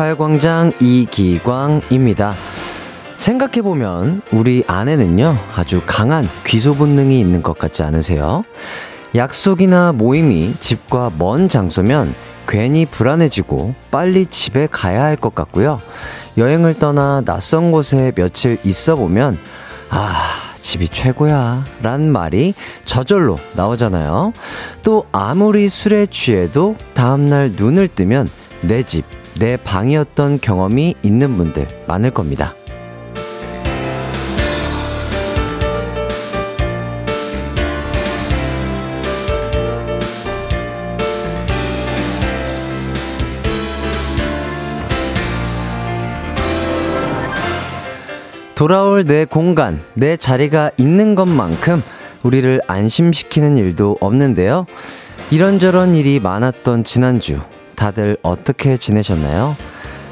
가요광장 이기광입니다. 생각해보면 우리 안에는요, 아주 강한 귀소 본능이 있는 것 같지 않으세요? 약속이나 모임이 집과 먼 장소면 괜히 불안해지고 빨리 집에 가야 할 것 같고요. 여행을 떠나 낯선 곳에 며칠 있어 보면, 아, 집이 최고야. 란 말이 저절로 나오잖아요. 또 아무리 술에 취해도 다음날 눈을 뜨면 내 집, 내 방이었던 경험이 있는 분들 많을 겁니다. 돌아올 내 공간, 내 자리가 있는 것만큼 우리를 안심시키는 일도 없는데요. 이런저런 일이 많았던 지난주, 다들 어떻게 지내셨나요?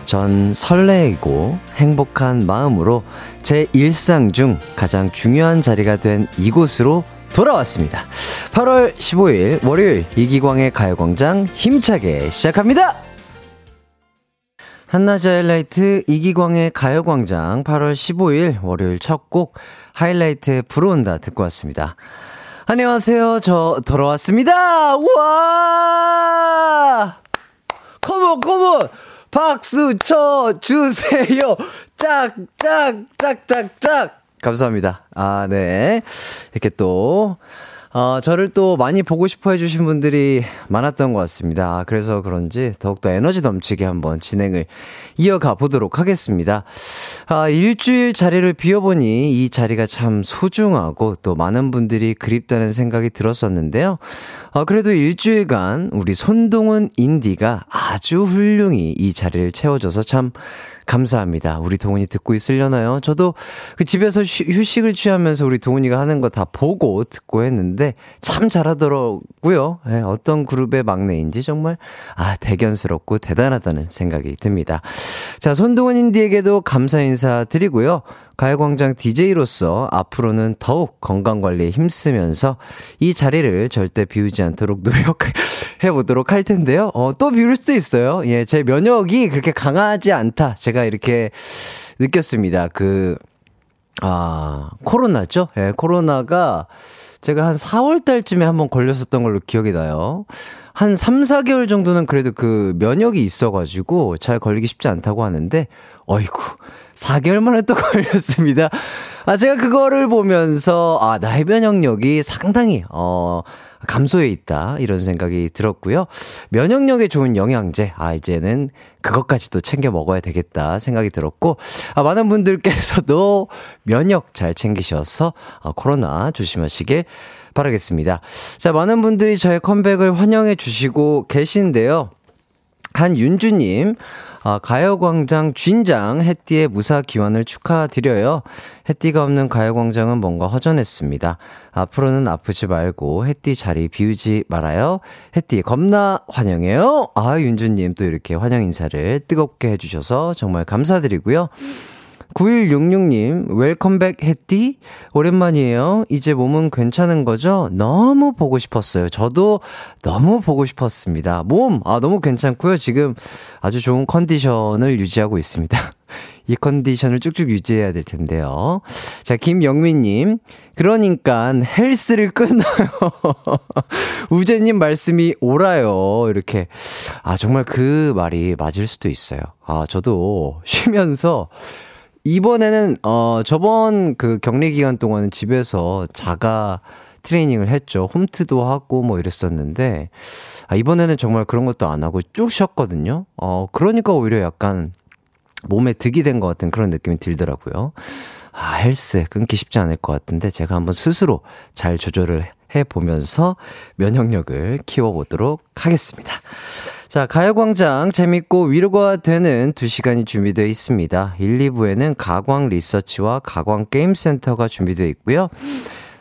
전 설레이고 행복한 마음으로 제 일상 중 가장 중요한 자리가 된 이곳으로 돌아왔습니다. 8월 15일 월요일 이기광의 가요광장 힘차게 시작합니다! 한낮의 하이라이트 이기광의 가요광장 8월 15일 월요일 첫 곡 하이라이트에 불어온다 듣고 왔습니다. 안녕하세요. 저 돌아왔습니다. 와! 컴온 컴온 박수 쳐 주세요. 짝 짝 짝 짝 짝 감사합니다. 아, 네. 이렇게 또 어, 저를 또 많이 보고 싶어 해주신 분들이 많았던 것 같습니다. 그래서 그런지 더욱더 에너지 넘치게 한번 진행을 이어가 보도록 하겠습니다. 아, 일주일 자리를 비워보니 이 자리가 참 소중하고 또 많은 분들이 그립다는 생각이 들었었는데요. 어, 그래도 일주일간 우리 손동은 인디가 아주 훌륭히 이 자리를 채워줘서 참 감사합니다. 우리 동훈이 듣고 있으려나요? 저도 그 집에서 휴, 휴식을 취하면서 우리 동훈이가 하는 거 다 보고 듣고 했는데 참 잘하더라고요. 네, 어떤 그룹의 막내인지 정말 아 대견스럽고 대단하다는 생각이 듭니다. 자, 손동훈 인디에게도 감사 인사 드리고요. 가요광장 DJ로서 앞으로는 더욱 건강관리에 힘쓰면서 이 자리를 절대 비우지 않도록 노력해 보도록 할 텐데요. 어, 또 비울 수도 있어요. 예, 제 면역이 그렇게 강하지 않다. 제가 이렇게 느꼈습니다. 그, 아, 코로나죠? 예, 코로나가 제가 한 4월 달쯤에 한번 걸렸었던 걸로 기억이 나요. 한 3, 4개월 정도는 그래도 그 면역이 있어가지고 잘 걸리기 쉽지 않다고 하는데, 어이구, 4개월 만에 또 걸렸습니다. 아, 제가 그거를 보면서, 아, 나의 면역력이 상당히, 어, 감소해 있다. 이런 생각이 들었고요. 면역력에 좋은 영양제. 아, 이제는 그것까지도 챙겨 먹어야 되겠다 생각이 들었고, 아, 많은 분들께서도 면역 잘 챙기셔서, 어, 코로나 조심하시길 바라겠습니다. 자, 많은 분들이 저의 컴백을 환영해 주시고 계신데요. 한윤주님, 아, 가요광장 쥔장 햇띠의 무사 기원을 축하드려요. 햇띠가 없는 가요광장은 뭔가 허전했습니다. 앞으로는 아프지 말고 햇띠 자리 비우지 말아요. 햇띠 겁나 환영해요. 아, 윤주님 또 이렇게 환영 인사를 뜨겁게 해주셔서 정말 감사드리고요. 9166님, 웰컴백 했디? 오랜만이에요. 이제 몸은 괜찮은 거죠? 너무 보고 싶었어요. 저도 너무 보고 싶었습니다. 몸, 아, 너무 괜찮고요. 지금 아주 좋은 컨디션을 유지하고 있습니다. 이 컨디션을 쭉쭉 유지해야 될 텐데요. 자, 김영민님. 그러니까 헬스를 끊어요. 우재님 말씀이 옳아요. 이렇게. 아, 정말 그 말이 맞을 수도 있어요. 아, 저도 쉬면서 이번에는 어 저번 그 격리 기간 동안은 집에서 자가 트레이닝을 했죠. 홈트도 하고 뭐 이랬었는데 아 이번에는 정말 그런 것도 안 하고 쭉 쉬었거든요. 어 그러니까 오히려 약간 몸에 득이 된 것 같은 그런 느낌이 들더라고요. 아, 헬스 끊기 쉽지 않을 것 같은데 제가 한번 스스로 잘 조절을 해 보면서 면역력을 키워 보도록 하겠습니다. 자, 가요광장 재밌고 위로가 되는 2시간이 준비되어 있습니다. 1, 2부에는 가광 리서치와 가광 게임센터가 준비되어 있고요.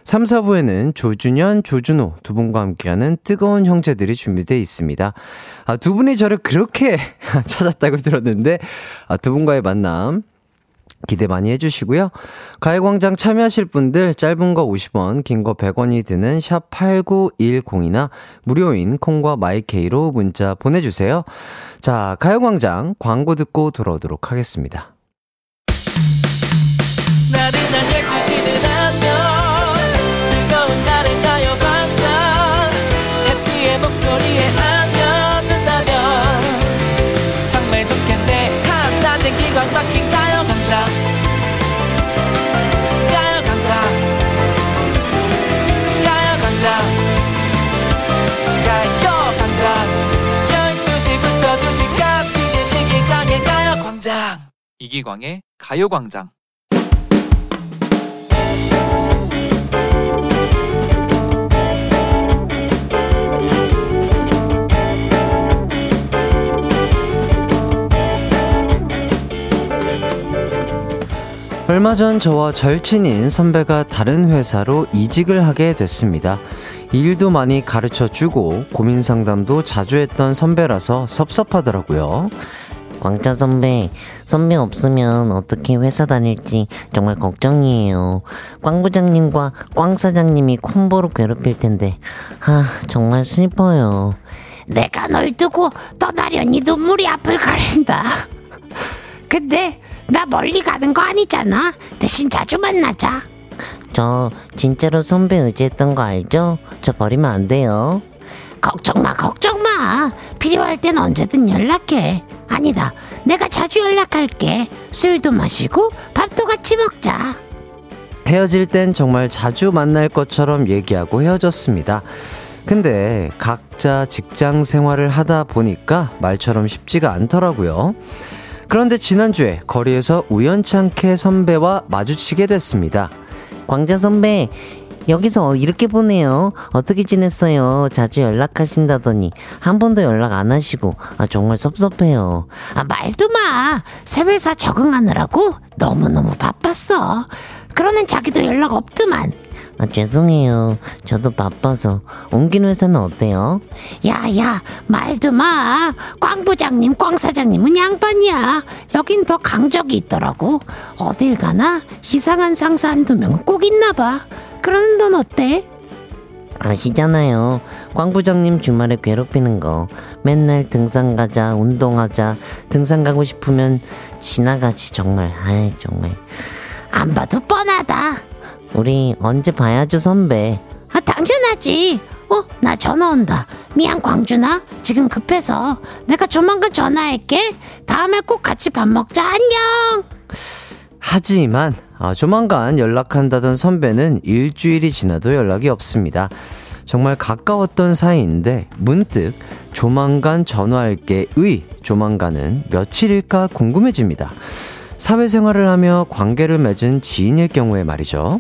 3, 4부에는 조준현, 조준호 두 분과 함께하는 뜨거운 형제들이 준비되어 있습니다. 아, 두 분이 저를 그렇게 찾았다고 들었는데, 아, 두 분과의 만남 기대 많이 해주시고요. 가요광장 참여하실 분들 짧은 거 50원, 긴 거 100원이 드는 샵 8910이나 무료인 콩과 마이케이로 문자 보내주세요. 자, 가요광장 광고 듣고 돌아오도록 하겠습니다. 이기광의 가요광장 얼마 전 저와 절친인 선배가 다른 회사로 이직을 하게 됐습니다. 일도 많이 가르쳐 주고 고민 상담도 자주 했던 선배라서 섭섭하더라고요. 왕자 선배, 선배 없으면 어떻게 회사 다닐지 정말 걱정이에요. 꽝 부장님과 꽝 사장님이 콤보로 괴롭힐 텐데, 아, 정말 슬퍼요. 내가 널 두고 떠나려니 눈물이 앞을 가린다. 근데 나 멀리 가는 거 아니잖아. 대신 자주 만나자. 저 진짜로 선배 의지했던 거 알죠? 저 버리면 안 돼요. 걱정 마, 걱정 마. 필요할 땐 언제든 연락해. 아니다. 내가 자주 연락할게. 술도 마시고 밥도 같이 먹자. 헤어질 땐 정말 자주 만날 것처럼 얘기하고 헤어졌습니다. 근데 각자 직장 생활을 하다 보니까 말처럼 쉽지가 않더라고요. 그런데 지난주에 거리에서 우연찮게 선배와 마주치게 됐습니다. 광자 선배, 여기서 이렇게 보내요. 어떻게 지냈어요? 자주 연락하신다더니 한 번도 연락 안 하시고 아 정말 섭섭해요. 아 말도 마. 새 회사 적응하느라고 너무너무 바빴어. 그러는 자기도 연락 없더만. 아, 죄송해요. 저도 바빠서. 옮긴 회사는 어때요? 야, 야, 말도 마. 꽝 부장님, 꽝 사장님은 양반이야. 여긴 더 강적이 있더라고. 어딜 가나 이상한 상사 한두 명은 꼭 있나 봐. 그러는 넌 어때? 아시잖아요. 꽝 부장님 주말에 괴롭히는 거. 맨날 등산 가자, 운동하자. 등산 가고 싶으면 지나가지, 정말. 아이, 정말. 안 봐도 뻔하다. 우리 언제 봐야죠, 선배. 아, 당연하지. 어, 나 전화 온다. 미안, 광준아. 지금 급해서. 내가 조만간 전화할게. 다음에 꼭 같이 밥 먹자. 안녕! 하지만 아, 조만간 연락한다던 선배는 일주일이 지나도 연락이 없습니다. 정말 가까웠던 사이인데 문득 조만간 전화할게의 조만간은 며칠일까 궁금해집니다. 사회생활을 하며 관계를 맺은 지인일 경우에 말이죠.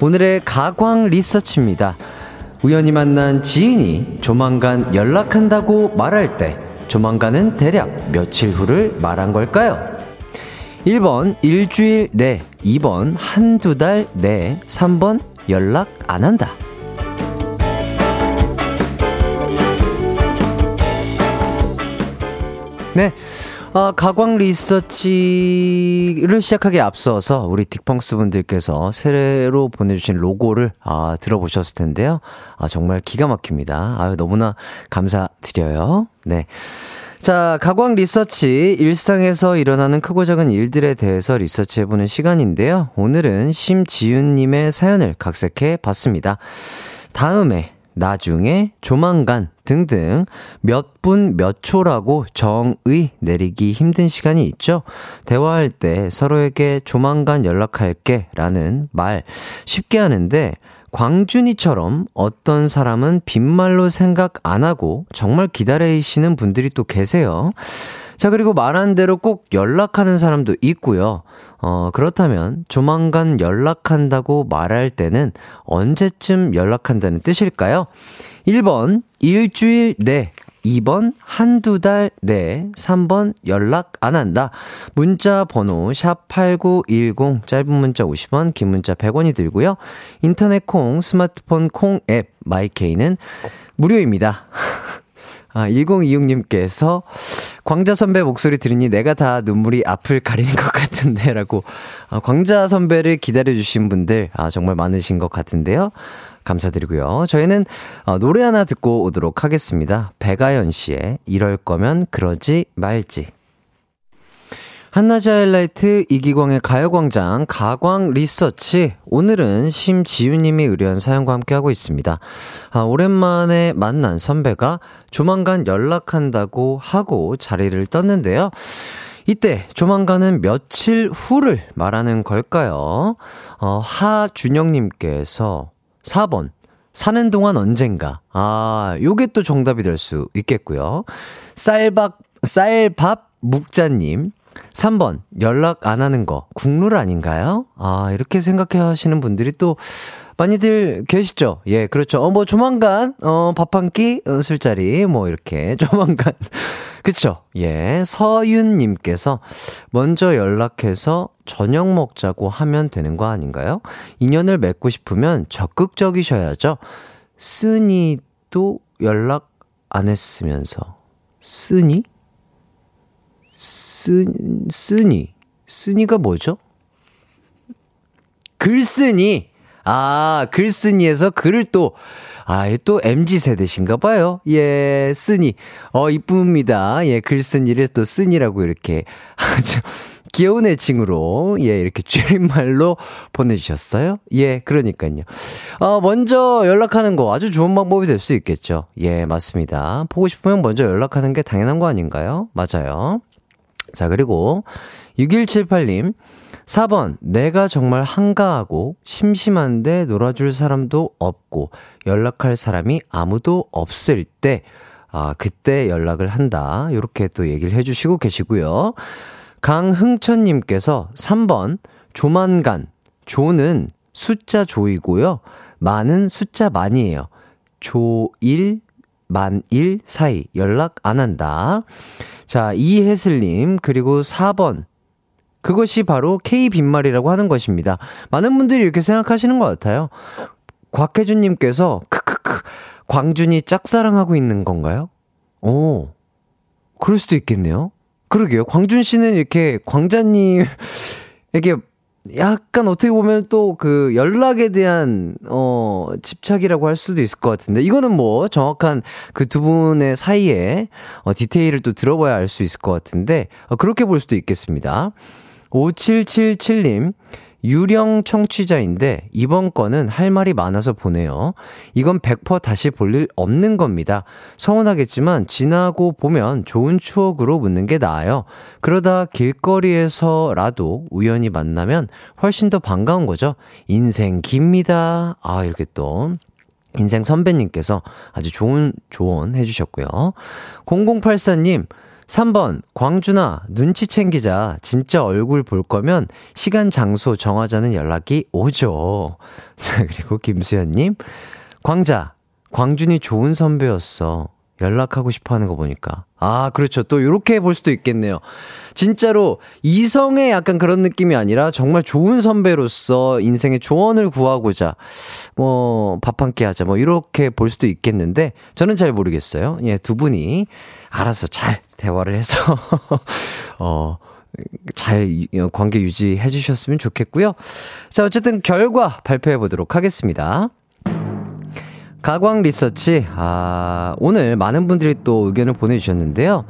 오늘의 가광 리서치입니다. 우연히 만난 지인이 조만간 연락한다고 말할 때 조만간은 대략 며칠 후를 말한 걸까요? 1번 일주일 내, 2번 한두 달 내, 3번 연락 안 한다. 네. 어, 가광 리서치를 시작하기에 앞서서 우리 딕펑스 분들께서 새로 보내주신 로고를 아, 들어보셨을 텐데요. 아, 정말 기가 막힙니다. 아유, 너무나 감사드려요. 네. 자, 가광 리서치, 일상에서 일어나는 크고 작은 일들에 대해서 리서치해보는 시간인데요. 오늘은 심지윤님의 사연을 각색해 봤습니다. 다음에, 나중에, 조만간 등등 몇 분 몇 초라고 정의 내리기 힘든 시간이 있죠. 대화할 때 서로에게 조만간 연락할게 라는 말 쉽게 하는데 광준이처럼 어떤 사람은 빈말로 생각 안 하고 정말 기다리시는 분들이 또 계세요. 자, 그리고 말한 대로 꼭 연락하는 사람도 있고요. 어, 그렇다면 조만간 연락한다고 말할 때는 언제쯤 연락한다는 뜻일까요? 1번, 일주일 내 2번 한두 달 내, 3번 연락 안 한다. 문자 번호 샵 8910 짧은 문자 50원, 긴 문자 100원이 들고요. 인터넷 콩, 스마트폰 콩 앱 마이케이는 무료입니다. 아, 1026님께서 광자 선배 목소리 들으니 내가 다 눈물이 앞을 가리는 것 같은데 라고 아, 광자 선배를 기다려주신 분들 아, 정말 많으신 것 같은데요. 감사드리고요. 저희는 어, 노래 하나 듣고 오도록 하겠습니다. 배가연 씨의 이럴 거면 그러지 말지. 한낮의 하이라이트 이기광의 가요광장 가광 리서치 오늘은 심지윤님이 의뢰한 사연과 함께하고 있습니다. 아, 오랜만에 만난 선배가 조만간 연락한다고 하고 자리를 떴는데요. 이때 조만간은 며칠 후를 말하는 걸까요? 어, 하준영님께서 4번 사는 동안 언젠가 아 요게 또 정답이 될 수 있겠고요. 쌀밥 쌀밥 묵자님 3번, 연락 안 하는 거, 국룰 아닌가요? 아, 이렇게 생각해 하시는 분들이 또 많이들 계시죠? 예, 그렇죠. 어, 뭐, 조만간, 어, 밥 한 끼, 어, 술자리, 뭐, 이렇게, 조만간. 그쵸? 예, 서윤님께서 먼저 연락해서 저녁 먹자고 하면 되는 거 아닌가요? 인연을 맺고 싶으면 적극적이셔야죠. 쓰니도 연락 안 했으면서. 쓰니? 쓰, 쓰니. 쓰니가 뭐죠? 글쓰니. 아, 글쓰니에서 글을 또, 아, 또 MG 세대신가 봐요. 예, 쓰니. 어, 이쁩니다. 예, 글쓰니를 또 쓰니라고 이렇게 아주 귀여운 애칭으로, 예, 이렇게 줄임말로 보내주셨어요. 예, 그러니까요. 어, 먼저 연락하는 거 아주 좋은 방법이 될 수 있겠죠. 예, 맞습니다. 보고 싶으면 먼저 연락하는 게 당연한 거 아닌가요? 맞아요. 자, 그리고 6178님. 4번, 내가 정말 한가하고 심심한데 놀아줄 사람도 없고 연락할 사람이 아무도 없을 때, 아, 그때 연락을 한다. 이렇게 또 얘기를 해주시고 계시고요. 강흥천님께서 3번, 조만간. 조는 숫자 조이고요. 만은 숫자 만이에요. 조일, 만일 사이 연락 안 한다. 자, 이혜슬님, 그리고 4번. 그것이 바로 K 빈말이라고 하는 것입니다. 많은 분들이 이렇게 생각하시는 것 같아요. 곽혜준님께서, 크크크, 광준이 짝사랑하고 있는 건가요? 오, 그럴 수도 있겠네요. 그러게요. 광준 씨는 이렇게 광자님에게 약간 어떻게 보면 또 그 연락에 대한 어 집착이라고 할 수도 있을 것 같은데 이거는 뭐 정확한 그 두 분의 사이에 어 디테일을 또 들어봐야 알 수 있을 것 같은데 어 그렇게 볼 수도 있겠습니다. 5777님 유령 청취자인데 이번 건은 할 말이 많아서 보내요. 이건 100% 다시 볼 일 없는 겁니다. 서운하겠지만 지나고 보면 좋은 추억으로 묻는 게 나아요. 그러다 길거리에서라도 우연히 만나면 훨씬 더 반가운 거죠. 인생 깁니다. 아, 이렇게 또 인생 선배님께서 아주 좋은 조언 해주셨고요. 0084님, 3번, 광준아, 눈치 챙기자. 진짜 얼굴 볼 거면 시간, 장소 정하자는 연락이 오죠. 자, 그리고 김수현님, 광자, 광준이 좋은 선배였어. 연락하고 싶어 하는 거 보니까. 아, 그렇죠. 또 이렇게 볼 수도 있겠네요. 진짜로 이성의 약간 그런 느낌이 아니라 정말 좋은 선배로서 인생의 조언을 구하고자 뭐 밥 한 끼 하자 뭐 이렇게 볼 수도 있겠는데 저는 잘 모르겠어요. 예, 두 분이 알아서 잘 대화를 해서 어, 잘 관계 유지해 주셨으면 좋겠고요. 자, 어쨌든 결과 발표해 보도록 하겠습니다. 가광 리서치, 아, 오늘 많은 분들이 또 의견을 보내주셨는데요.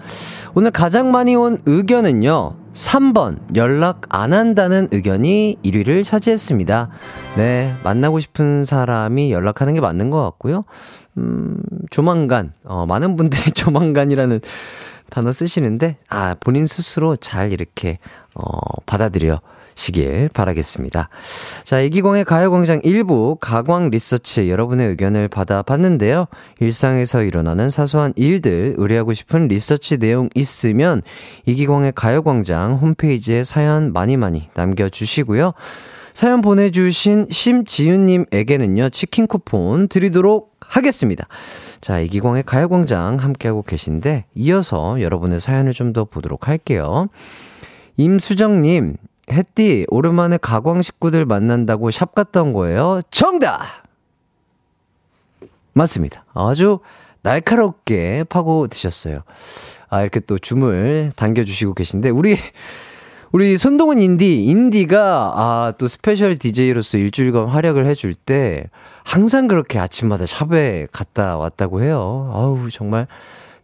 오늘 가장 많이 온 의견은요, 3번, 연락 안 한다는 의견이 1위를 차지했습니다. 네, 만나고 싶은 사람이 연락하는 게 맞는 것 같고요. 음, 조만간, 어, 많은 분들이 조만간이라는 단어 쓰시는데, 아, 본인 스스로 잘 이렇게, 어, 받아들여 시길 바라겠습니다. 자, 이기광의 가요광장 1부 가광 리서치 여러분의 의견을 받아봤는데요. 일상에서 일어나는 사소한 일들 의뢰하고 싶은 리서치 내용 있으면 이기광의 가요광장 홈페이지에 사연 많이 많이 남겨주시고요. 사연 보내주신 심지윤님에게는요, 치킨 쿠폰 드리도록 하겠습니다. 자, 이기광의 가요광장 함께하고 계신데, 이어서 여러분의 사연을 좀 더 보도록 할게요. 임수정님, 햇띠, 오랜만에 가광 식구들 만난다고 샵온 거예요? 정답! 맞습니다. 아주 날카롭게 파고 드셨어요. 아, 이렇게 또 줌을 당겨주시고 계신데, 우리, 우리 손동운 인디, 인디가, 아, 또 special DJ로서 일주일간 활약을 해줄 때, 항상 그렇게 아침마다 샵에 갔다 왔다고 해요. 아우, 정말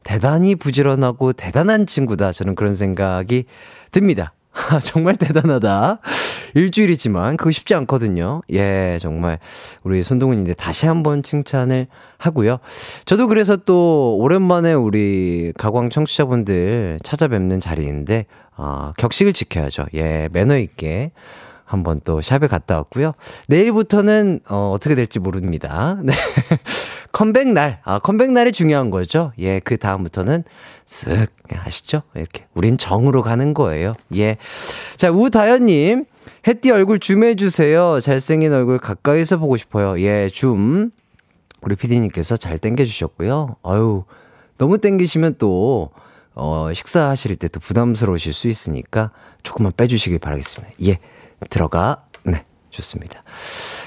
대단히 부지런하고 대단한 친구다. 저는 그런 생각이 듭니다. 정말 대단하다. 일주일이지만 그거 쉽지 않거든요. 예, 정말 우리 손동훈인데 다시 한번 칭찬을 하고요. 저도 그래서 또 오랜만에 우리 가광 청취자분들 찾아뵙는 자리인데 어, 격식을 지켜야죠. 예, 매너 있게 한번 또 샵에 갔다 왔고요. 내일부터는 어, 어떻게 될지 모릅니다. 네. 컴백 날, 아, 컴백 날이 중요한 거죠. 예, 그 다음부터는 쓱, 아시죠? 이렇게. 우린 정으로 가는 거예요. 예. 자, 우다연님, 햇띠 얼굴 줌해주세요. 잘생긴 얼굴 가까이서 보고 싶어요. 예, 줌. 우리 피디님께서 잘 땡겨주셨고요. 아유, 너무 땡기시면 또, 어, 식사하실 때 또 부담스러우실 수 있으니까 조금만 빼주시길 바라겠습니다. 예, 들어가. 네, 좋습니다.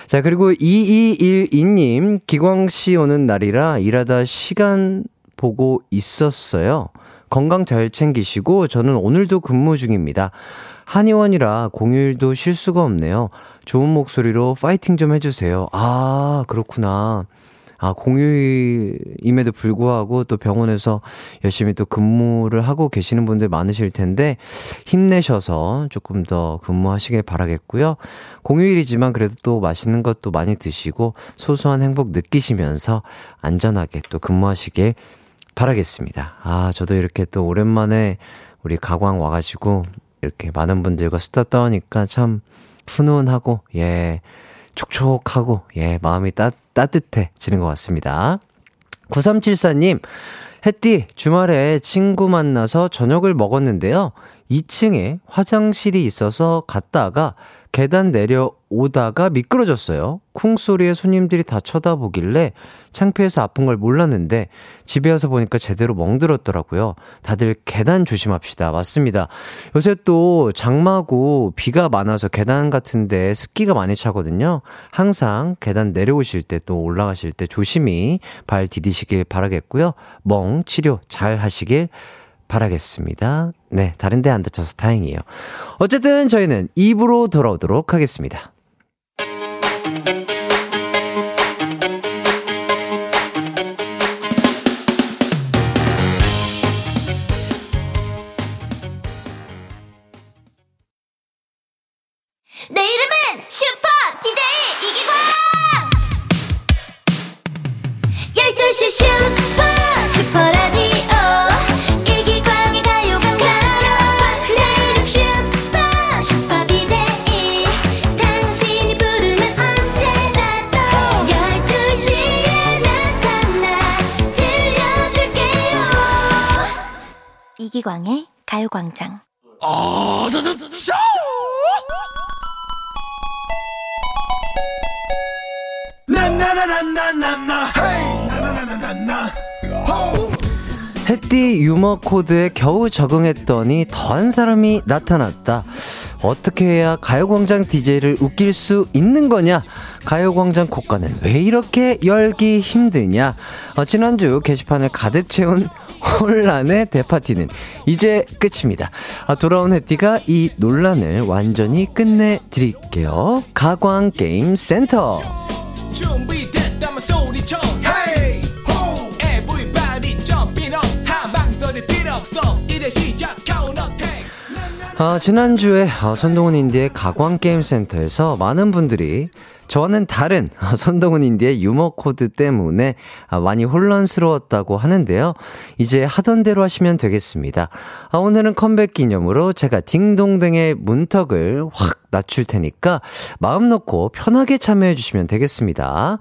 자, 그리고 2212님, 기광씨 오는 날이라 일하다 시간 보고 있었어요. 건강 잘 챙기시고, 저는 오늘도 근무 중입니다. 한의원이라 공휴일도 쉴 수가 없네요. 좋은 목소리로 파이팅 좀 해주세요. 아, 그렇구나. 아, 공휴일임에도 불구하고 또 병원에서 열심히 또 근무를 하고 계시는 분들 많으실 텐데 힘내셔서 조금 더 근무하시길 바라겠고요. 공휴일이지만 그래도 또 맛있는 것도 많이 드시고 소소한 행복 느끼시면서 안전하게 또 근무하시길 바라겠습니다. 아, 저도 이렇게 또 오랜만에 우리 가광 와가지고 이렇게 많은 분들과 수다 떠니까 참 훈훈하고, 예, 촉촉하고, 예, 마음이 따, 따뜻해지는 것 같습니다. 9374님, 햇띠, 주말에 친구 만나서 저녁을 먹었는데요. 2층에 화장실이 있어서 갔다가 계단 내려오다가 미끄러졌어요. 쿵 소리에 손님들이 다 쳐다보길래 창피해서 아픈 걸 몰랐는데 집에 와서 보니까 제대로 멍들었더라고요. 다들 계단 조심합시다. 맞습니다. 요새 또 장마고 비가 많아서 계단 같은데 습기가 많이 차거든요. 항상 계단 내려오실 때 또 올라가실 때 조심히 발 디디시길 바라겠고요. 멍 치료 잘 하시길 바 라겠습니다. 네, 다른 데 안 다쳐서 다행이에요. 어쨌든 저희는 입으로 돌아오도록 하겠습니다. 내 이름은 슈퍼 DJ 이기광 12시 슈퍼 이기광의 가요광장. 햇띠 유머 코드에 겨우 적응했더니 더한 사람이 나타났다. 어떻게 해야 가요광장 DJ를 웃길 수 있는 거냐? 가요광장 국가는 왜 이렇게 열기 힘드냐? 어, 지난주 게시판을 가득 채운 혼란의 대파티는 이제 끝입니다. 아, 돌아온 햇띠가 이 논란을 완전히 끝내드릴게요. 가광게임 센터. 준비됐다면 소리쳐 Hey ho Everybody jumping up 한방소리 필요 없어 이제 시작 counterattack 아, 지난주에 어, 손동운 인디의 가광게임센터에서 많은 분들이 저와는 다른 어, 손동운 인디의 유머 코드 때문에 아, 많이 혼란스러웠다고 하는데요. 이제 하던 대로 하시면 되겠습니다. 아, 오늘은 컴백 기념으로 제가 딩동댕의 문턱을 확 낮출 테니까 마음 놓고 편하게 참여해 주시면 되겠습니다.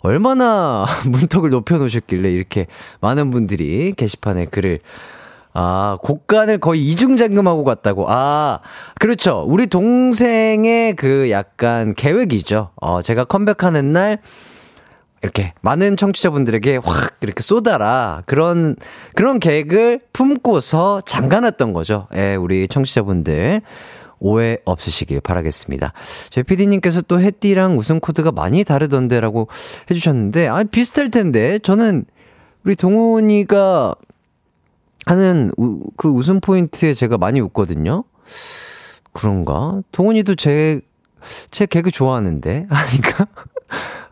얼마나 문턱을 높여 놓으셨길래 이렇게 많은 분들이 게시판에 글을 아, 곡간을 거의 이중잠금하고 갔다고. 아, 그렇죠. 우리 동생의 그 약간 계획이죠. 어, 제가 컴백하는 날, 이렇게 많은 청취자분들에게 확 이렇게 쏟아라. 그런, 그런 계획을 품고서 잠가놨던 거죠. 예, 우리 청취자분들. 오해 없으시길 바라겠습니다. 저희 PD님께서 또 해띠랑 웃음 코드가 많이 다르던데라고 해주셨는데, 아, 비슷할 텐데, 저는 우리 동운이가 하는 우, 그 웃음 포인트에 제가 많이 웃거든요. 그런가? 동운이도 제, 제 개그 좋아하는데? 아닌가?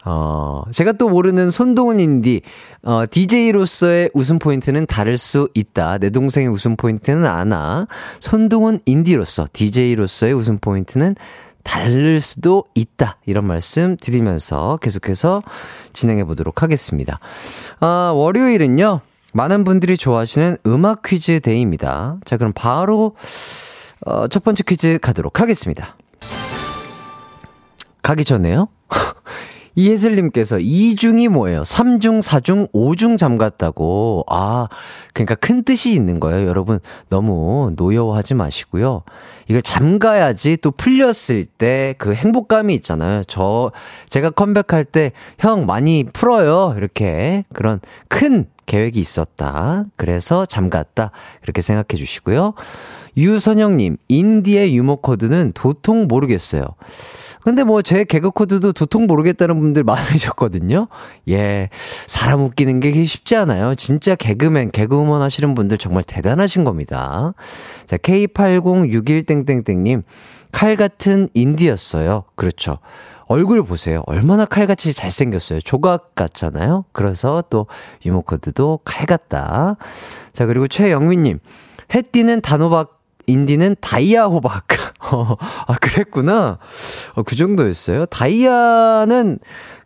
어, 제가 또 모르는 손동운 인디, 어, DJ로서의 웃음 포인트는 다를 수 있다. 내 동생의 웃음 포인트는 아나. 손동운 인디로서, DJ로서의 웃음 포인트는 다를 수도 있다. 이런 말씀 드리면서 계속해서 진행해 보도록 하겠습니다. 아, 월요일은요, 많은 분들이 좋아하시는 음악 퀴즈 day입니다. 자, 그럼 바로, 어, 첫 번째 퀴즈 가도록 하겠습니다. 가기 전에요? 이혜슬님께서 2중이 뭐예요? 3중, 4중, 5중 잠갔다고. 아, 그러니까 큰 뜻이 있는 거예요, 여러분. 너무 노여워하지 마시고요. 이걸 잠가야지 또 풀렸을 때 그 행복감이 있잖아요. 저, 제가 컴백할 때, 형, 많이 풀어요. 이렇게. 그런 큰 계획이 있었다. 그래서 잠갔다. 그렇게 생각해 주시고요. 유선영님, 인디의 유머 코드는 도통 모르겠어요. 근데 뭐 제 개그 코드도 도통 모르겠다는 분들 많으셨거든요. 예. 사람 웃기는 게 쉽지 않아요. 진짜 개그맨, 개그우먼 하시는 분들 정말 대단하신 겁니다. 자, K8061땡땡땡님, 칼 같은 인디였어요. 그렇죠. 얼굴 보세요. 얼마나 칼같이 잘생겼어요. 조각 같잖아요. 그래서 또 유머 코드도 칼 같다. 자, 그리고 최영민님, 해띠는 단호박 인디는 다이아 호박. 어, 아, 그랬구나. 어, 그 정도였어요. 다이아는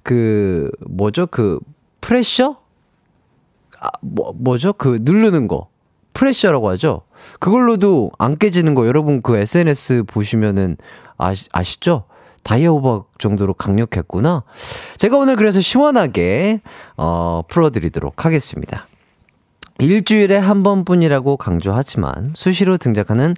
그, 뭐죠? 그, 프레셔? 아, 뭐, 뭐죠? 그, 누르는 거. 프레셔라고 하죠? 그걸로도 안 깨지는 거 여러분 그 SNS 보시면은 아시, 아시죠? 호박 정도로 강력했구나. 제가 오늘 그래서 시원하게, 어, 풀어드리도록 하겠습니다. 일주일에 한 번뿐이라고 강조하지만 수시로 등장하는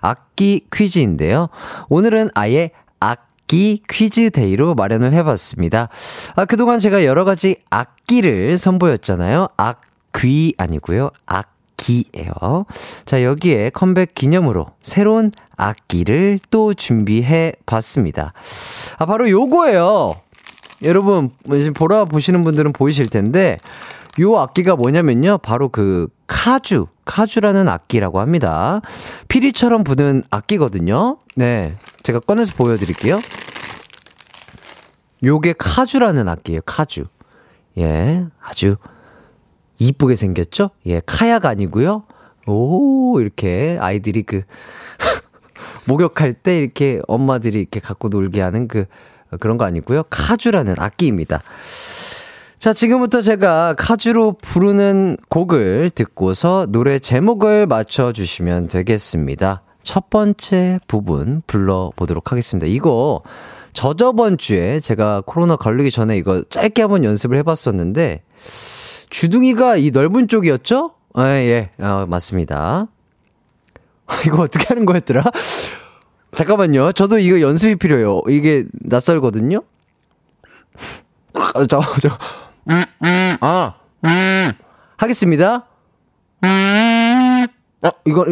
악기 퀴즈인데요. 오늘은 아예 악기 퀴즈 day로 마련을 해봤습니다. 아, 그동안 제가 여러 가지 악기를 선보였잖아요. 악귀 아니고요. 악기예요. 자, 여기에 컴백 기념으로 새로운 악기를 또 준비해 봤습니다. 아, 바로 요거예요. 여러분, 지금 보라 보시는 분들은 보이실 텐데, 요 악기가 뭐냐면요. 바로 그 카주, 카주라는 악기라고 합니다. 피리처럼 부는 악기거든요. 네. 제가 꺼내서 보여드릴게요. 요게 카주라는 악기예요. 카주. 예. 아주 이쁘게 생겼죠? 예. 카야가 아니고요. 오, 이렇게 아이들이 그 목욕할 때 이렇게 엄마들이 이렇게 갖고 놀게 하는 그 그런 거 아니고요. 카주라는 악기입니다. 자, 지금부터 제가 카주로 부르는 곡을 듣고서 노래 제목을 맞춰 주시면 되겠습니다. 첫 번째 부분 불러보도록 하겠습니다. 이거 저저번 주에 제가 코로나 걸리기 전에 이거 짧게 한번 연습을 해봤었는데, 주둥이가 이 넓은 쪽이었죠? 아, 예, 어, 맞습니다. 이거 어떻게 하는 거였더라? 잠깐만요. 저도 이거 연습이 필요해요. 이게 낯설거든요? 저, 저, 아, 하겠습니다. 어, 이거,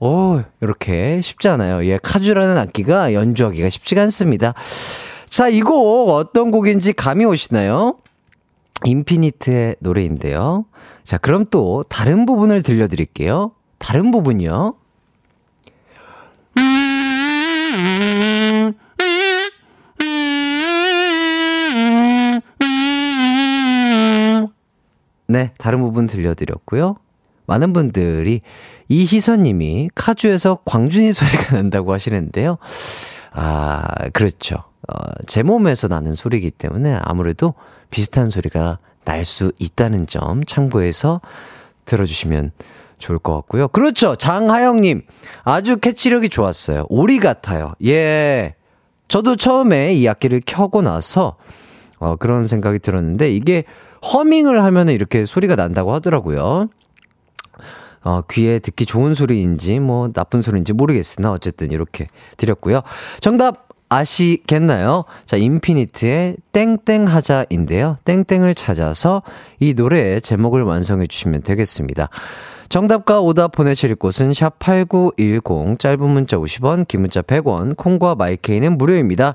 오, 이렇게 쉽지 않아요. 예, 카주라는 악기가 연주하기가 쉽지가 않습니다. 자, 이 곡 어떤 곡인지 감이 오시나요? 인피니트의 노래인데요. 자, 그럼 또 다른 부분을 들려드릴게요. 다른 부분이요. 네, 다른 부분 들려드렸고요. 많은 분들이 이희선님이 카주에서 광준이 소리가 난다고 하시는데요. 아, 그렇죠. 어, 제 몸에서 나는 소리이기 때문에 아무래도 비슷한 소리가 날 수 있다는 점 참고해서 들어주시면 좋을 것 같고요. 그렇죠. 장하영님. 아주 캐치력이 좋았어요. 오리 같아요. 예. 저도 처음에 이 악기를 켜고 나서, 어, 그런 생각이 들었는데, 이게 허밍을 하면 이렇게 소리가 난다고 하더라고요. 어, 귀에 듣기 좋은 소리인지, 뭐, 나쁜 소리인지 모르겠으나, 어쨌든 이렇게 드렸고요. 정답 아시겠나요? 자, 인피니트의 땡땡 하자인데요. 땡땡을 찾아서 이 노래의 제목을 완성해 주시면 되겠습니다. 정답과 오답 보내실 곳은 샵8910, 짧은 문자 50원, 긴 문자 100원, 콩과 마이케이는 무료입니다.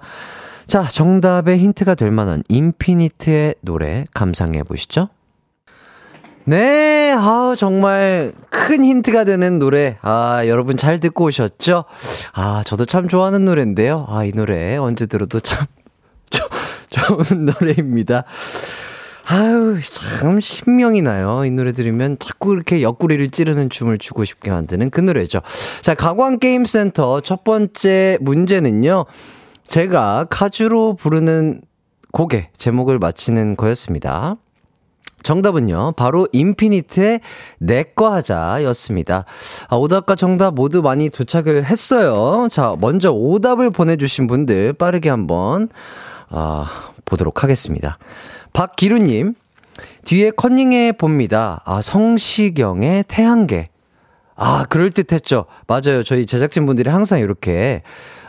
자, 정답의 힌트가 될 만한 인피니트의 노래 감상해 보시죠. 네, 아, 정말 큰 힌트가 되는 노래. 아, 여러분 잘 듣고 오셨죠? 아, 저도 참 좋아하는 노래인데요. 아, 이 노래 언제 들어도 참 조, 좋은 노래입니다. 아유, 참 신명이 나요. 이 노래 들으면 자꾸 이렇게 옆구리를 찌르는 춤을 추고 싶게 만드는 그 노래죠. 자, 가광게임센터 첫 번째 문제는요. 제가 카주로 부르는 곡의 제목을 맞히는 거였습니다. 정답은요, 바로 인피니트의 내꺼 하자 였습니다. 아, 오답과 정답 모두 많이 도착을 했어요. 자, 먼저 오답을 보내주신 분들 빠르게 한번, 아, 보도록 하겠습니다. 박기루님, 뒤에 컨닝해 봅니다. 아, 성시경의 태양계. 아, 그럴듯 했죠. 맞아요. 저희 제작진분들이 항상 이렇게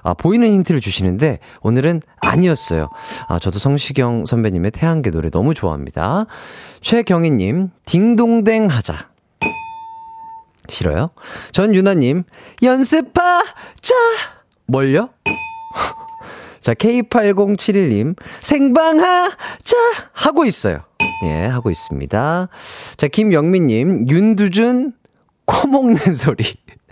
아, 보이는 힌트를 주시는데 오늘은 아니었어요. 아, 저도 성시경 선배님의 태양계 노래 너무 좋아합니다. 최경희님, 딩동댕 하자. 싫어요? 전 유나님, 연습하자! 뭘요? 자, K8071님, 생방하자! 하고 있어요. 예, 하고 있습니다. 자, 김영민님, 윤두준, 코 먹는 소리.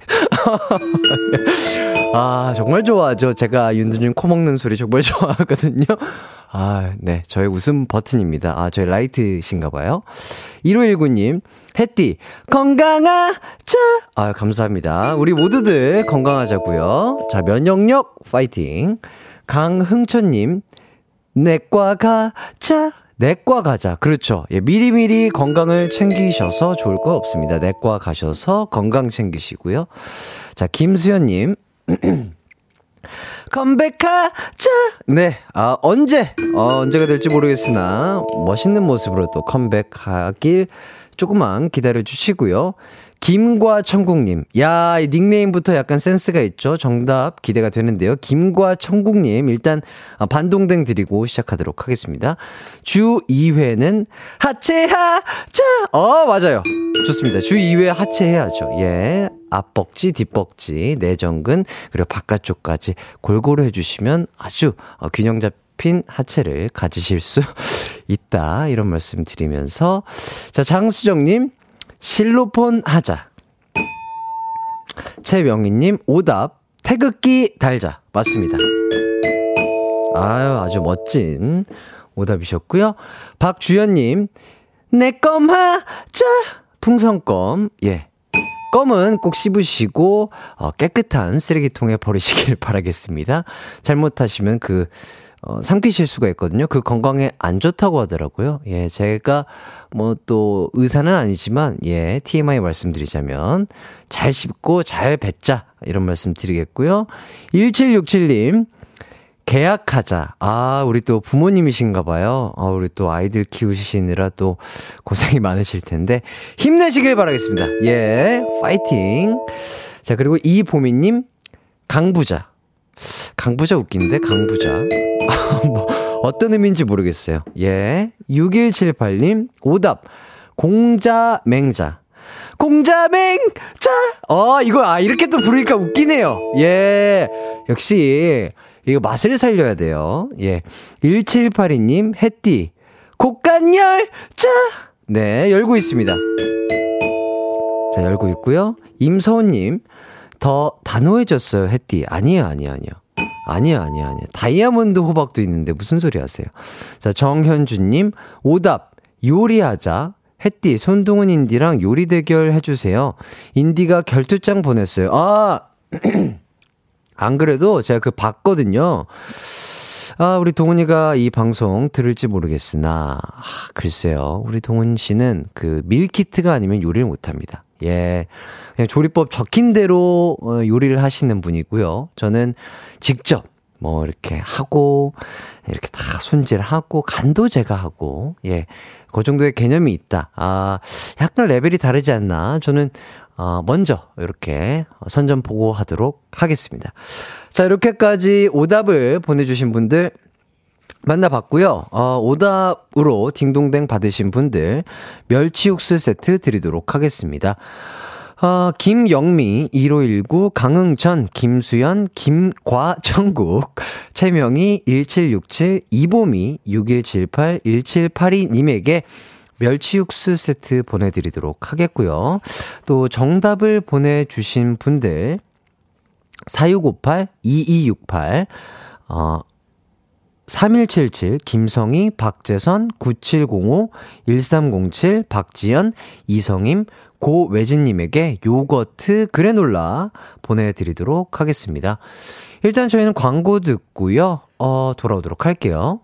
아, 정말 좋아하죠. 제가 윤두준 코 먹는 소리 정말 좋아하거든요. 아, 네. 저의 웃음 버튼입니다. 아, 저희 라이트신가 봐요. 1519님, 햇띠, 건강하자! 아, 감사합니다. 우리 모두들 건강하자고요 자, 면역력 파이팅. 강흥천님, 내과 가자! 내과 가자. 그렇죠. 예, 미리미리 건강을 챙기셔서 좋을 거 없습니다. 내과 가셔서 건강 챙기시고요. 자, 김수현님. 컴백하자! 네, 아, 언제, 어, 언제가 될지 모르겠으나, 멋있는 모습으로 또 컴백하길 조금만 기다려 주시고요. 김과 천국님. 야, 이 닉네임부터 약간 센스가 있죠? 정답 기대가 되는데요. 김과 천국님. 일단, 아, 반동댕 드리고 시작하도록 하겠습니다. 주 2회는 하체하 자! 어, 맞아요. 좋습니다. 주 2회 하체해야죠. 예. 앞벅지, 뒷벅지, 내전근, 그리고 바깥쪽까지 골고루 해주시면 아주 어, 균형 잡힌 하체를 가지실 수 있다. 이런 말씀 드리면서. 자, 장수정님. 실로폰 하자. 최명희님, 오답, 태극기 달자. 맞습니다. 아유, 아주 멋진 오답이셨고요. 박주연님, 내껌 하자. 풍선껌, 예. 껌은 꼭 씹으시고, 어, 깨끗한 쓰레기통에 버리시길 바라겠습니다. 잘못하시면 그, 어, 삼키실 수가 있거든요. 그 건강에 안 좋다고 하더라고요. 예, 제가 뭐 또 의사는 아니지만, 예, TMI 말씀드리자면, 잘 씹고 잘 뱉자. 이런 말씀 드리겠고요. 1767님, 계약하자. 아, 우리 또 부모님이신가 봐요. 아, 우리 또 아이들 키우시느라 또 고생이 많으실 텐데, 힘내시길 바라겠습니다. 예, 파이팅. 자, 그리고 이보미 님, 강부자. 강부자 웃긴데, 강부자. 뭐, 어떤 의미인지 모르겠어요. 예. 6178님, 오답. 공자 맹자. 공자맹 자! 어, 이거, 아, 이렇게 또 부르니까 웃기네요. 예. 역시, 이거 맛을 살려야 돼요. 예. 1782 님, 햇띠. 곡간열 자! 네, 열고 있습니다. 자, 열고 있고요. 임서훈님, 더 단호해졌어요, 햇띠. 아니에요, 아니에요, 아니에요. 아니야, 아니야, 아니야. 다이아몬드 호박도 있는데 무슨 소리 하세요? 자, 정현주님, 오답, 요리하자. 햇띠, 손동은 인디랑 요리 대결 해주세요. 인디가 결투장 보냈어요. 아! 안 그래도 제가 그 봤거든요. 아, 우리 동훈이가 이 방송 들을지 모르겠으나, 아, 글쎄요. 우리 동훈 씨는 그 밀키트가 아니면 요리를 못합니다. 예. 그냥 조리법 적힌 대로 어, 요리를 하시는 분이고요. 저는 직접 뭐 이렇게 하고, 이렇게 다 손질하고, 간도 제가 하고, 예. 그 정도의 개념이 있다. 아, 약간 레벨이 다르지 않나. 저는 어, 먼저 이렇게 선전 보고하도록 하겠습니다. 자, 이렇게까지 오답을 보내주신 분들 만나봤고요. 어, 오답으로 딩동댕 받으신 분들 멸치 육수 세트 드리도록 하겠습니다. 어, 김영미, 1519, 강흥천, 김수연, 김과정국, 최명희, 1767, 이보미, 6178, 1782님에게 멸치 육수 세트 보내드리도록 하겠고요. 또 정답을 보내주신 분들, 4658, 2268, 어, 3177, 김성희, 박재선, 9705, 1307, 박지연, 이성임, 고외진님에게 요거트 그래놀라 보내드리도록 하겠습니다. 일단 저희는 광고 듣고요. 어, 돌아오도록 할게요.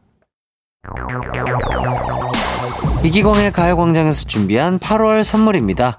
이기광의 가요광장에서 준비한 8월 선물입니다.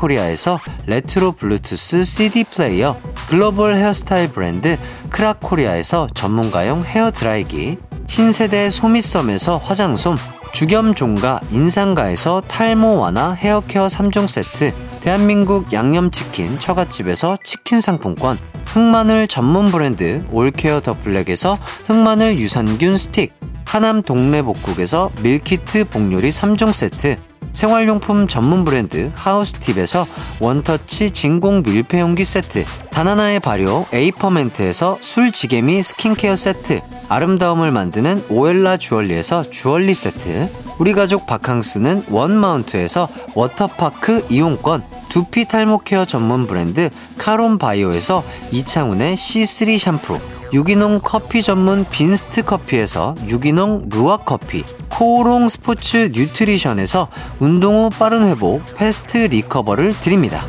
코리아에서 레트로 블루투스 CD 플레이어, 글로벌 헤어스타일 브랜드 크라코리아에서 전문가용 헤어 드라이기, 신세대 소미썸에서 화장솜, 주겸 종가 인상가에서 탈모 완화 헤어케어 3종 세트, 대한민국 양념치킨 처갓집에서 치킨 상품권, 흑마늘 전문 브랜드 올케어 더 블랙에서 흑마늘 유산균 스틱, 하남 동래복국에서 밀키트 복요리 3종 세트, 생활용품 전문 브랜드 하우스팁에서 원터치 진공 밀폐용기 세트, 다나나의 발효 에이퍼멘트에서 술지게미 스킨케어 세트, 아름다움을 만드는 오엘라 주얼리에서 주얼리 세트, 우리 가족 바캉스는 원마운트에서 워터파크 이용권, 두피 탈모 케어 전문 브랜드 카론 바이오에서 이창훈의 C3 샴푸, 유기농 커피 전문 빈스트 커피에서 유기농 루아 커피, 코오롱 스포츠 뉴트리션에서 운동 후 빠른 회복 패스트 리커버를 드립니다.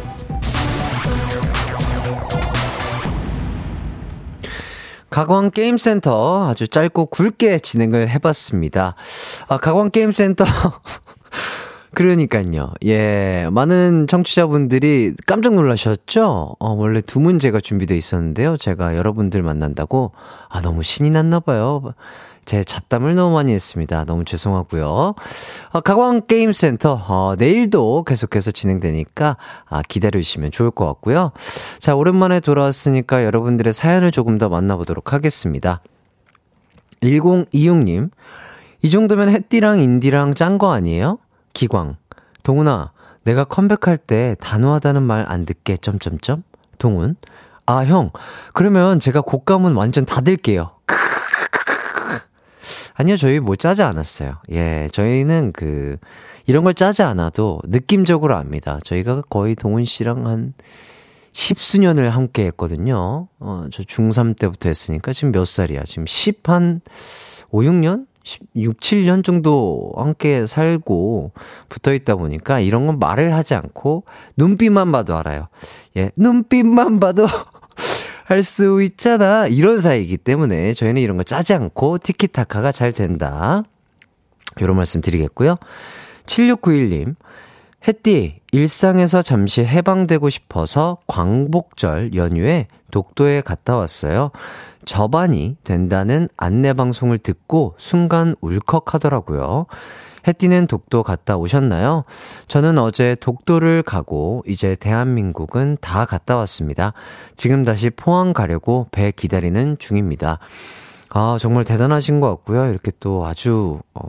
가광 게임센터 아주 짧고 굵게 진행을 해봤습니다. 아, 가광 게임센터. 그러니까요. 예. 많은 청취자분들이 깜짝 놀라셨죠? 어, 원래 두 문제가 준비되어 있었는데요. 제가 여러분들 만난다고, 아, 너무 신이 났나봐요. 제 잡담을 너무 많이 했습니다. 너무 죄송하고요. 어, 가광게임센터, 어, 내일도 계속해서 진행되니까, 아, 기다려주시면 좋을 것 같고요. 자, 오랜만에 돌아왔으니까 여러분들의 사연을 조금 더 만나보도록 하겠습니다. 1026님, 이 정도면 햇띠랑 인디랑 짠 거 아니에요? 기광. 동훈아, 내가 컴백할 때 단호하다는 말 안 듣게, 점점점. 동훈. 아, 형. 그러면 제가 곡감은 완전 닫을게요. 아니요, 저희 뭐 짜지 않았어요. 예, 저희는 그, 이런 걸 짜지 않아도 느낌적으로 압니다. 저희가 거의 동훈 씨랑 한 십수년을 함께 했거든요. 어, 저 중3 때부터 했으니까 지금 몇 살이야? 지금 10 한 5, 6년? 6, 7년 정도 함께 살고 붙어 있다 보니까 이런 건 말을 하지 않고 눈빛만 봐도 알아요. 예, 눈빛만 봐도 할 수 있잖아. 이런 사이이기 때문에 저희는 이런 거 짜지 않고 티키타카가 잘 된다. 이런 말씀 드리겠고요. 7691님, 햇띠, 일상에서 잠시 해방되고 싶어서 광복절 연휴에 독도에 갔다 왔어요. 저반이 된다는 안내방송을 듣고 순간 울컥하더라고요. 해띠는 독도 갔다 오셨나요? 저는 어제 독도를 가고 이제 대한민국은 다 갔다 왔습니다. 지금 다시 포항 가려고 배 기다리는 중입니다. 아, 정말 대단하신 것 같고요. 이렇게 또 아주, 어,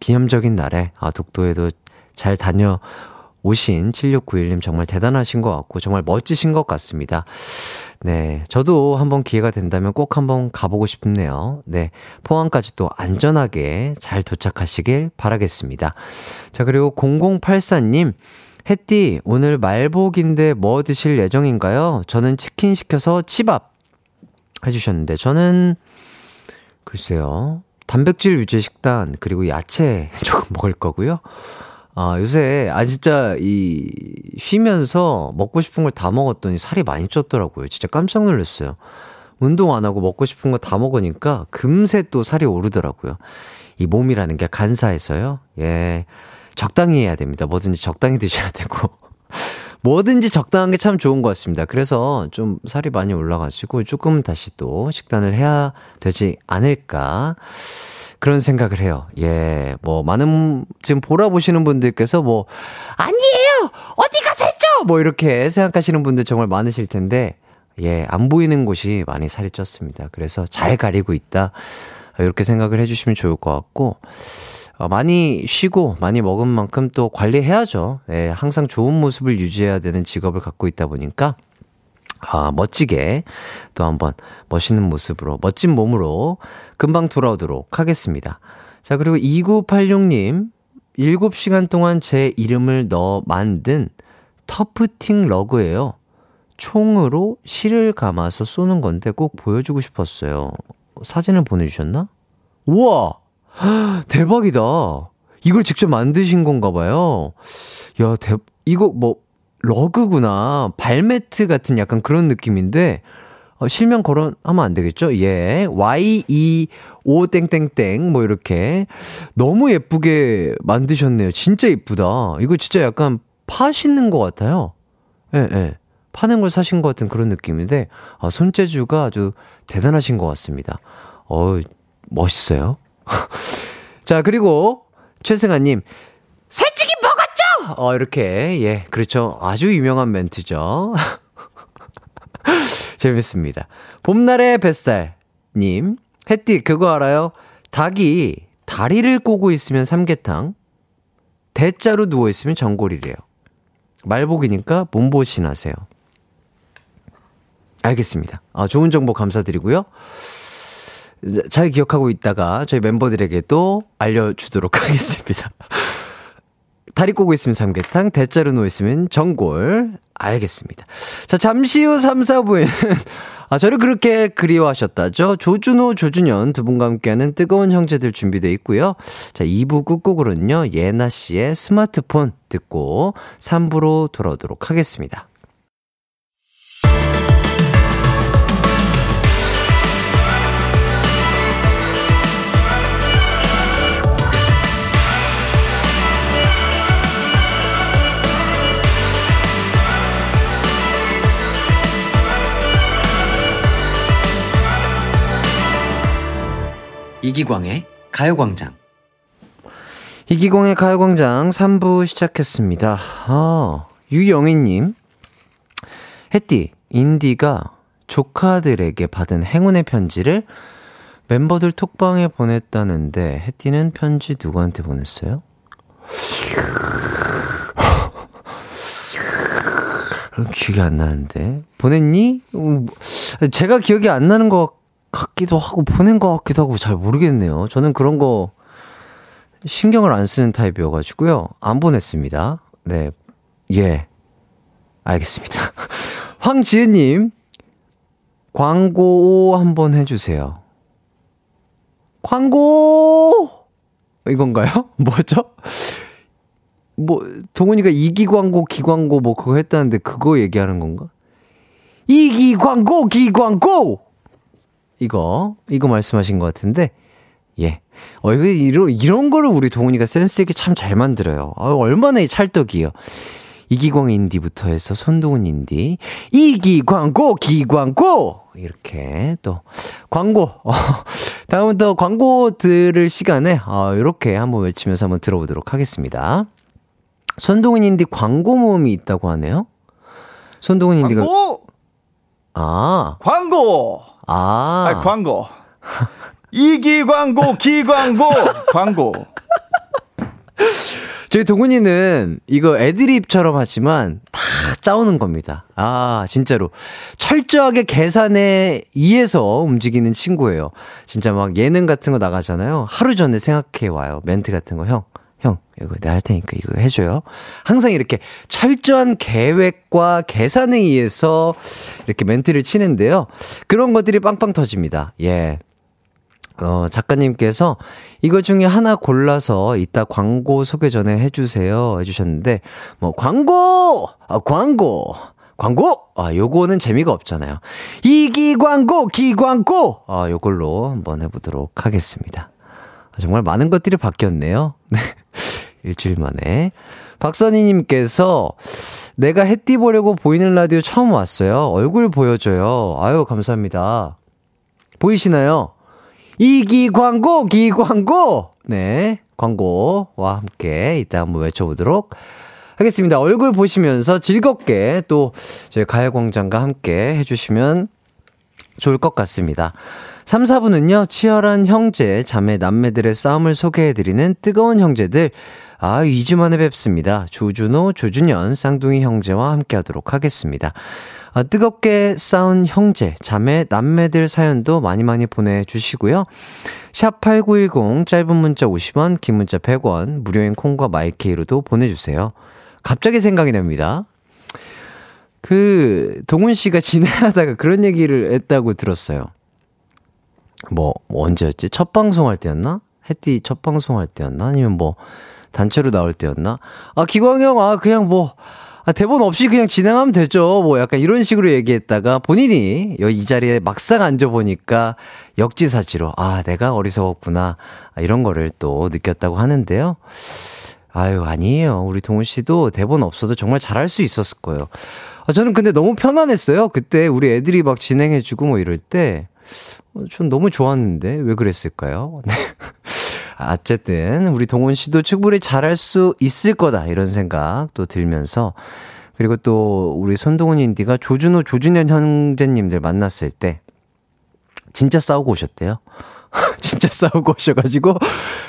기념적인 날에, 아, 독도에도 잘 다녀 오신 7691님 정말 대단하신 것 같고, 정말 멋지신 것 같습니다. 네. 저도 한번 기회가 된다면 꼭 한번 가보고 싶네요. 네. 포항까지 또 안전하게 잘 도착하시길 바라겠습니다. 자, 그리고 0084님. 햇띠, 오늘 말복인데 뭐 드실 예정인가요? 저는 치킨 시켜서 치밥 해주셨는데, 저는, 글쎄요. 단백질 위주 식단, 그리고 야채 조금 먹을 거고요. 아, 요새, 아, 진짜, 이, 쉬면서 먹고 싶은 걸 다 먹었더니 살이 많이 쪘더라고요. 진짜 깜짝 놀랐어요. 운동 안 하고 먹고 싶은 거 다 먹으니까 금세 또 살이 오르더라고요. 이 몸이라는 게 간사해서요. 예. 적당히 해야 됩니다. 뭐든지 적당히 드셔야 되고. 뭐든지 적당한 게 참 좋은 것 같습니다. 그래서 좀 살이 많이 올라가지고 조금 다시 또 식단을 해야 되지 않을까. 그런 생각을 해요. 예, 뭐, 많은, 지금 보라 보시는 분들께서 뭐, 아니에요! 어디가 살쪄! 뭐, 이렇게 생각하시는 분들 정말 많으실 텐데, 예, 안 보이는 곳이 많이 살이 쪘습니다. 그래서 잘 가리고 있다. 이렇게 생각을 해주시면 좋을 것 같고, 어, 많이 쉬고 많이 먹은 만큼 또 관리해야죠. 예, 항상 좋은 모습을 유지해야 되는 직업을 갖고 있다 보니까 아, 멋지게 또 한번 멋있는 모습으로, 멋진 몸으로 금방 돌아오도록 하겠습니다. 자, 그리고 2986님, 7시간 동안 제 이름을 넣어 만든 터프팅 러그예요. 총으로 실을 감아서 쏘는 건데 꼭 보여주고 싶었어요. 사진을 보내주셨나? 우와! 대박이다. 이걸 직접 만드신 건가 봐요. 야, 대, 이거 뭐, 러그구나. 발매트 같은 약간 그런 느낌인데, 어, 실명 거론하면 안 되겠죠? 예. Y-E-O 땡땡땡 뭐 이렇게 너무 예쁘게 만드셨네요. 진짜 예쁘다. 이거 진짜 약간 파시는 것 같아요. 예, 예. 파는 걸 사신 것 같은 그런 느낌인데, 아, 손재주가 아주 대단하신 것 같습니다. 어 멋있어요. 자, 그리고 최승아님, 먹었죠? 어, 이렇게, 예, 그렇죠. 아주 유명한 멘트죠. 재밌습니다. 봄날의 뱃살님, 햇띠, 그거 알아요? 닭이 다리를 꼬고 있으면 삼계탕, 대자로 누워있으면 전골이래요. 말복이니까 몸보신 하세요. 알겠습니다. 아, 좋은 정보 감사드리고요. 잘 기억하고 있다가 저희 멤버들에게도 알려주도록 하겠습니다. 다리 꼬고 있으면 삼계탕, 대자로 누워있으면 전골. 알겠습니다. 자, 잠시 후 3, 4부에는, 아, 저를 그렇게 그리워하셨다죠? 조준호, 조준현 두 분과 함께하는 뜨거운 형제들 준비되어 있고요. 자, 2부 끝곡으로는요, 예나 씨의 스마트폰 듣고 3부로 돌아오도록 하겠습니다. 이기광의 가요광장. 이기광의 가요광장 3부 시작했습니다. 아, 유영희님. 햇띠, 인디가 조카들에게 받은 행운의 편지를 멤버들 톡방에 보냈다는데, 햇띠는 편지 누구한테 보냈어요? 기억이 안 나는데. 보냈니? 음, 제가 기억이 안 나는 것 같기도 하고, 보낸 것 같기도 하고, 잘 모르겠네요. 저는 그런 거 신경을 안 쓰는 타입이어가지고요. 안 보냈습니다. 네. 예. 알겠습니다. 황지은님, 광고 한번 해주세요. 광고! 이건가요? 뭐죠? 뭐, 동훈이가 이기 광고, 기 광고 뭐 그거 했다는데 그거 얘기하는 건가? 이기 광고, 기 광고! 이거, 이거 말씀하신 것 같은데, 예. 어, 이거, 이런, 이런 거를 우리 동훈이가 센스있게 참 잘 만들어요. 아, 얼마나 이 찰떡이요. 이기광 인디부터 해서 손동훈 인디. 이기광고, 기광고! 이렇게 또, 광고. 어, 다음부터 광고 들을 시간에, 어, 이렇게 한번 외치면서 한번 들어보도록 하겠습니다. 손동훈 인디 광고 모음이 있다고 하네요. 손동훈 인디가. 광고! 아, 광고! 아. 아, 광고. 이기 광고, 기 광고, 광고. 저희 동훈이는 이거 애드립처럼 하지만 다 짜오는 겁니다. 아, 진짜로. 철저하게 계산에 의해서 움직이는 친구예요. 진짜 막 예능 같은 거 나가잖아요. 하루 전에 생각해 와요. 멘트 같은 거. 형, 형, 이거 내가 할 테니까 이거 해줘요. 항상 이렇게 철저한 계획과 계산에 의해서 이렇게 멘트를 치는데요. 그런 것들이 빵빵 터집니다. 예. 어, 작가님께서 이거 중에 하나 골라서 이따 광고 소개 전에 해주세요. 해주셨는데, 뭐, 광고! 아, 광고! 광고! 아, 요거는 재미가 없잖아요. 이기 광고, 기 광고! 아, 요걸로 한번 해보도록 하겠습니다. 아, 정말 많은 것들이 바뀌었네요. 네. 일주일 만에. 박선희님께서 내가 해띠 보려고 보이는 라디오 처음 왔어요. 얼굴 보여줘요. 아유, 감사합니다. 보이시나요? 이기 광고, 기 광고! 네. 광고와 함께 이따 한번 외쳐보도록 하겠습니다. 얼굴 보시면서 즐겁게 또 저희 가요광장과 함께 해주시면 좋을 것 같습니다. 3, 4부는요, 치열한 형제, 자매, 남매들의 싸움을 소개해드리는 뜨거운 형제들. 아, 2주 만에 뵙습니다. 조준호, 조준현, 쌍둥이 형제와 함께 하도록 하겠습니다. 아, 뜨겁게 싸운 형제, 자매, 남매들 사연도 많이 많이 보내주시고요. 샵8910, 짧은 문자 50원, 긴 문자 100원, 무료인 콩과 마이케이로도 보내주세요. 갑자기 생각이 납니다. 그, 동훈 씨가 진행하다가 그런 얘기를 했다고 들었어요. 뭐, 뭐 언제였지? 첫 방송할 때였나? 해띠 첫 방송할 때였나? 아니면 뭐, 단체로 나올 때였나? 아, 기광 형, 아, 그냥 뭐, 아, 대본 없이 그냥 진행하면 되죠. 뭐 약간 이런 식으로 얘기했다가 본인이 여기 이 자리에 막상 앉아보니까 역지사지로, 아, 내가 어리석었구나. 아, 이런 거를 또 느꼈다고 하는데요. 아유, 아니에요. 우리 동훈 씨도 대본 없어도 정말 잘할 수 있었을 거예요. 아, 저는 근데 너무 편안했어요. 그때 우리 애들이 막 진행해주고 뭐 이럴 때. 어, 전 너무 좋았는데 왜 그랬을까요? 네. 어쨌든 우리 동훈 씨도 충분히 잘할 수 있을 거다 이런 생각도 들면서 그리고 또 우리 손동훈 인디가 조준호 조준현 형제님들 만났을 때 진짜 싸우고 오셨대요. 진짜 싸우고 오셔가지고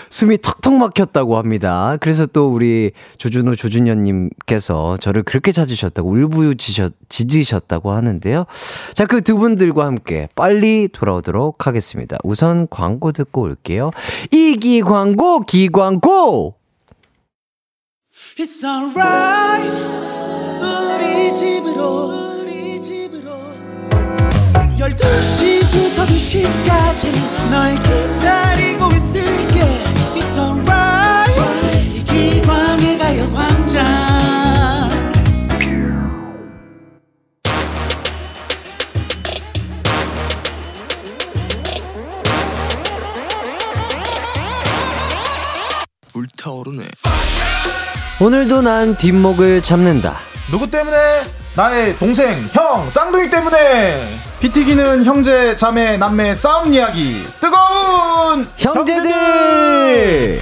숨이 턱턱 막혔다고 합니다. 그래서 또 우리 조준호 조준현님께서 저를 그렇게 찾으셨다고 울부짖으셨다고 하는데요. 자, 그 두 분들과 함께 빨리 돌아오도록 하겠습니다. 우선 광고 듣고 올게요. 이기 광고, 기 광고! It's alright 우리 집으로 12시부터 2시까지 널 기다리고 있을게 It's alright 이기광의 가요광장 불타오르네 오늘도 난 뒷목을 잡는다. 누구 때문에? 나의 동생, 형, 쌍둥이 때문에! 피 튀기는 형제, 자매, 남매 싸움 이야기. 뜨거운! 형제들!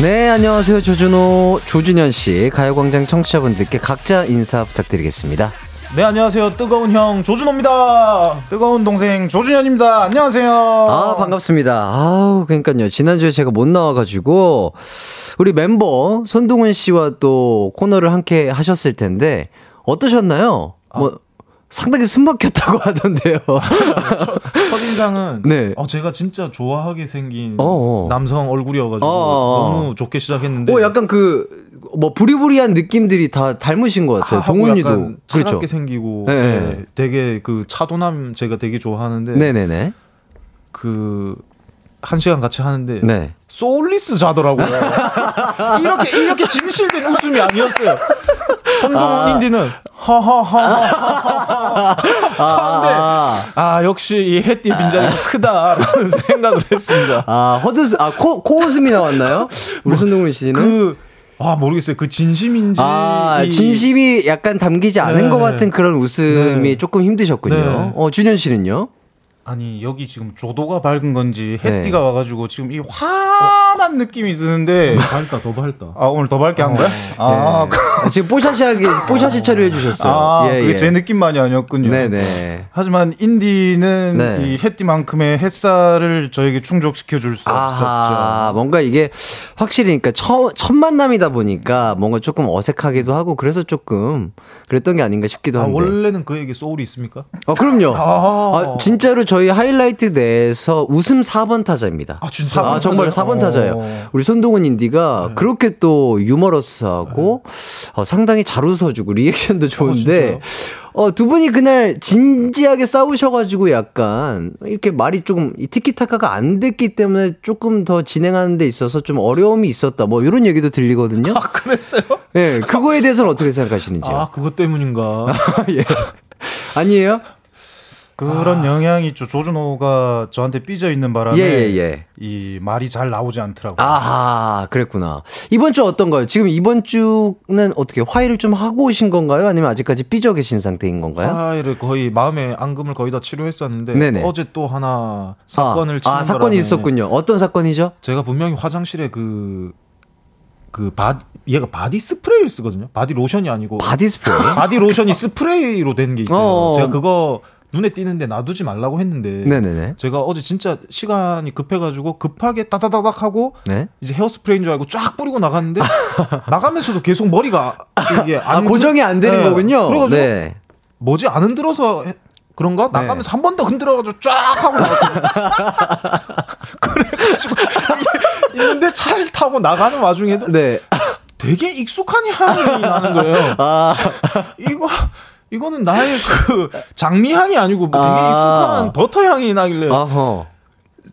네, 안녕하세요. 조준호, 조준현 씨, 가요광장 청취자분들께 각자 인사 부탁드리겠습니다. 네, 안녕하세요. 뜨거운 형, 조준호입니다. 뜨거운 동생, 조준현입니다. 안녕하세요. 아, 반갑습니다. 아우, 그러니까요. 지난주에 제가 못 나와가지고, 우리 mem버, 손동훈 씨와 또 코너를 함께 하셨을 텐데, 어떠셨나요? 뭐, 상당히 숨 막혔다고 하던데요. 첫인상은 네. 어, 제가 진짜 좋아하게 생긴 어어. 남성 얼굴이어가지고 어어. 너무 좋게 시작했는데 오, 약간 그, 뭐, 부리부리한 느낌들이 다 닮으신 것 같아요. 하고 동훈이도. 약간 차갑게 그렇죠. 생기고 네, 네, 네. 되게 그 차도남 제가 되게 좋아하는데 네네네. 그 한 시간 같이 하는데 네. soulless 좌더라고요. 이렇게 이렇게 진실된 웃음이 아니었어요. 손동운 인디는 하하하 하는데 아 역시 이 해띠 빈자리가 크다라는 생각을 했습니다. 아, 허드, 아, 코, 코웃음이 나왔나요? 우리 손동운 씨는? 그 아 모르겠어요. 그 진심인지 아, 이- 진심이 약간 담기지 않은 네. 것 같은 그런 웃음이 네. 조금 힘드셨군요. 네. 어, 준현 씨는요? 아니 여기 지금 조도가 밝은 건지 해띠가 네. 와가지고 지금 이 환한 느낌이 드는데 밝다 더 밝다. 아 오늘 더 밝게 한 거야? 아, 그- 아, 지금 뽀샤시하게, 뽀샤시 처리해 주셨어요. 아 예, 그게 예. 제 느낌만이 아니었군요. 네네. 하지만 인디는 네. 이 해띠만큼의 햇살을 저에게 충족시켜 줄 수 없었죠. 뭔가 이게 확실히 그러니까 첫, 첫 만남이다 보니까 뭔가 조금 어색하기도 하고 그래서 조금 그랬던 게 아닌가 싶기도 아, 한데. 원래는 그에게 소울이 있습니까? 아, 그럼요. 아. 아, 진짜로 저희 하이라이트 내에서 웃음 4번 타자입니다. 아, 진짜? 아, 정말 4번 타자예요. 어. 우리 손동훈 인디가 그렇게 또 유머러스하고 어, 상당히 잘 웃어주고 리액션도 좋은데 어, 두 분이 그날 진지하게 싸우셔가지고 약간 이렇게 말이 조금 이 티키타카가 안 됐기 때문에 조금 더 진행하는 데 있어서 좀 어려움이 있었다. 뭐 이런 얘기도 들리거든요. 아, 그랬어요? 예, 그거에 대해서는 어떻게 생각하시는지요? 아, 그것 때문인가. 예. 아니에요? 그런 영향이 있죠. 조준호가 저한테 삐져 있는 바람에 예, 예, 예. 이 말이 잘 나오지 않더라고요. 아하, 그랬구나. 이번 주 어떤가요? 지금 이번 주는 어떻게 화해를 좀 하고 오신 건가요? 아니면 아직까지 삐져 계신 상태인 건가요? 화해를 거의 마음의 앙금을 거의 다 치료했었는데 네네. 어제 또 하나 사건을 아, 아, 사건이 있었군요. 어떤 사건이죠? 제가 분명히 화장실에 그, 그 바, 얘가 바디 스프레이를 쓰거든요. 바디 로션이 아니고. 바디 스프레이? 바디 로션이 스프레이로 된 게 있어요. 어어. 제가 그거 눈에 띄는데 놔두지 말라고 했는데. 네네네. 제가 어제 진짜 시간이 급해가지고 급하게 따다다닥 하고 네. 이제 헤어스프레이인 줄 알고 쫙 뿌리고 나갔는데 나가면서도 계속 머리가 이게 아, 안 고정이 안 되는 네. 거군요. 그래가지고 네. 뭐지 안 흔들어서 해- 그런가 나가면서 한 번 더 흔들어가지고 쫙 하고. 그래가지고 있는데 차를 타고 나가는 와중에도 네. 되게 익숙한 향이 나는 거예요. 아, 이거 이거는 나의 그 장미 향이 아니고 뭐 되게 아. 익숙한 버터 향이 나길래 어허.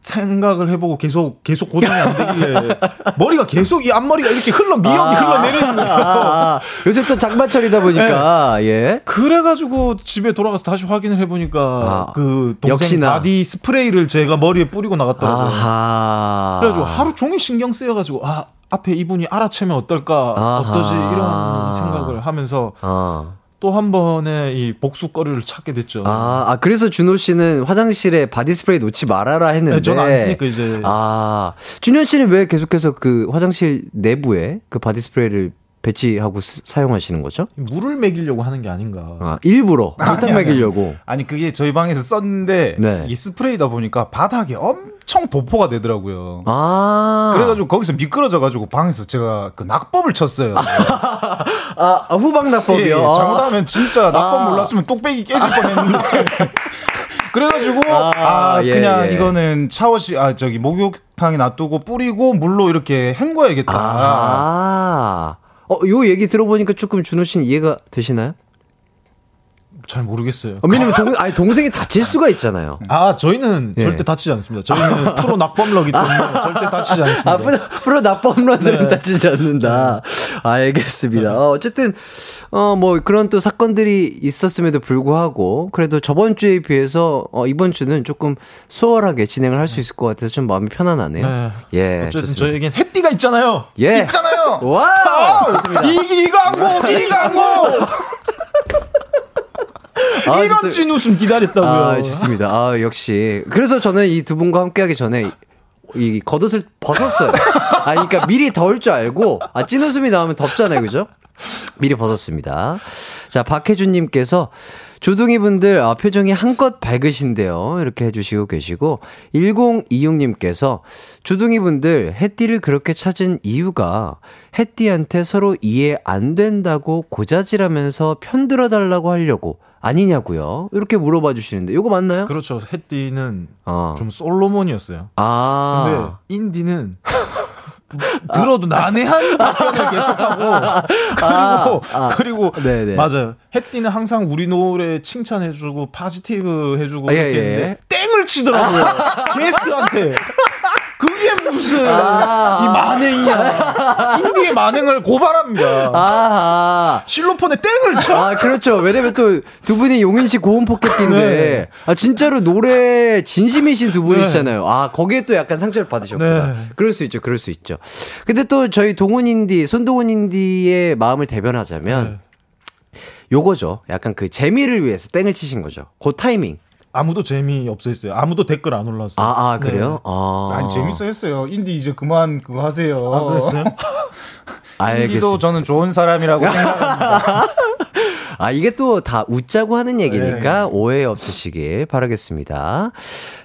생각을 해보고 계속 계속 고정이 안 되길래 머리가 계속 이 앞머리가 이렇게 흘러 미역이 흘러내리는 거예요. 아, 아, 요새 또 장마철이다 보니까, 네. 예. 그래가지고 집에 돌아가서 다시 확인을 해보니까 아, 그 동생 역시나. body spray를 제가 머리에 뿌리고 나갔더라고요. 그래가지고 하루 종일 신경 쓰여가지고 아 앞에 이분이 알아채면 어떨까. 어떠지 이런 생각을 하면서 어. 또 한 번의 이 복수거리를 찾게 됐죠. 아, 아, 그래서 준호 씨는 화장실에 body spray 놓지 말아라 했는데. 네, 저는 안 쓰니까 이제 아, 준현 씨는 왜 계속해서 그 화장실 내부에 그 body spray를 배치하고 쓰- 사용하시는 거죠? 물을 먹이려고 하는 게 아닌가. 아, 일부러 골탕 아니. 먹이려고. 아니 그게 저희 방에서 썼는데 네. 이게 스프레이다 보니까 바닥에 엄청 도포가 되더라고요. 아. 그래가지고 거기서 미끄러져가지고 방에서 제가 그 낙법을 쳤어요. 아, 아, 후방 낙법이요. 예, 예. 아. 잘못하면 진짜 낙법 아. 몰랐으면 뚝배기 깨질 뻔했는데. 그래가지고 아, 아, 예, 그냥 예. 이거는 샤워실 아 저기 목욕탕에 놔두고 뿌리고 물로 이렇게 헹궈야겠다. 아. 어, 요 얘기 들어보니까 조금 준호 씨는 이해가 되시나요? 잘 모르겠어요. 어, 왜냐면 동, 아니, 동생이 다칠 수가 있잖아요. 아 저희는 예. 절대 다치지 않습니다. 저희는 프로 낙법러기 때문에 절대 다치지 않습니다. 아, 프로, 프로 낙법러는 네. 다치지 않는다. 알겠습니다. 어, 어쨌든, 어, 뭐, 그런 또 사건들이 있었음에도 불구하고, 그래도 저번 주에 비해서, 어, 이번 주는 조금 수월하게 진행을 할 수 있을 것 같아서 좀 마음이 편안하네요. 네. 예. 어쨌든. 저에겐 햇띠가 있잖아요. 예. 있잖아요. wow! 이기광고, 이광고. 아, 이런 좋습- 찐웃음 기다렸다고요. 아, 좋습니다. 아, 역시. 그래서 저는 이 두 분과 함께 하기 전에 이 겉옷을 벗었어요. 아, 그러니까 미리 더울 줄 알고, 아, 찐 웃음이 나오면 덥잖아요. 그죠? 미리 벗었습니다. 자, 박혜준님께서 조둥이 분들 아, 표정이 한껏 밝으신데요. 이렇게 해주시고 계시고 1026님께서 조둥이 분들 해띠를 그렇게 찾은 이유가 해띠한테 서로 이해 안 된다고 고자질하면서 편들어 달라고 하려고 아니냐고요. 이렇게 물어봐 주시는데 이거 맞나요? 그렇죠. 햇띠는 어. 좀 솔로몬이었어요. 아. 근데 인디는 들어도 난해한 답변을 계속하고 그리고 아. 그리고 네네. 맞아요. 햇띠는 항상 우리 노래 칭찬해주고 positive 해주고 아, 예, 이렇게 예. 했는데 땡을 치더라고요. 게스트한테. 그게 무슨 아. 이 만행이야. 인디의 만행을 고발합니다. 아. 실로폰에 땡을 쳐. 아, 그렇죠. 왜냐면 또 두 분이 용인시 고음 포켓인데, 네. 아, 진짜로 노래 진심이신 두 분이시잖아요. 아, 거기에 또 약간 상처를 받으셨구나. 네. 그럴 수 있죠. 그럴 수 있죠. 근데 또 저희 동훈 인디, 손동훈 인디의 마음을 대변하자면, 네. 요거죠. 약간 그 재미를 위해서 땡을 치신 거죠. 그 타이밍. 아무도 재미 없어 했어요. 아무도 댓글 안 올랐어요. 아, 아, 그래요? 네. 아. 아니 재밌어 했어요. 인디 이제 그만 그거 하세요. 아 그랬어요? 인디도 알겠습니다. 저는 좋은 사람이라고 생각합니다. 아, 이게 또 다 웃자고 하는 네. 얘기니까 오해 없으시길 바라겠습니다.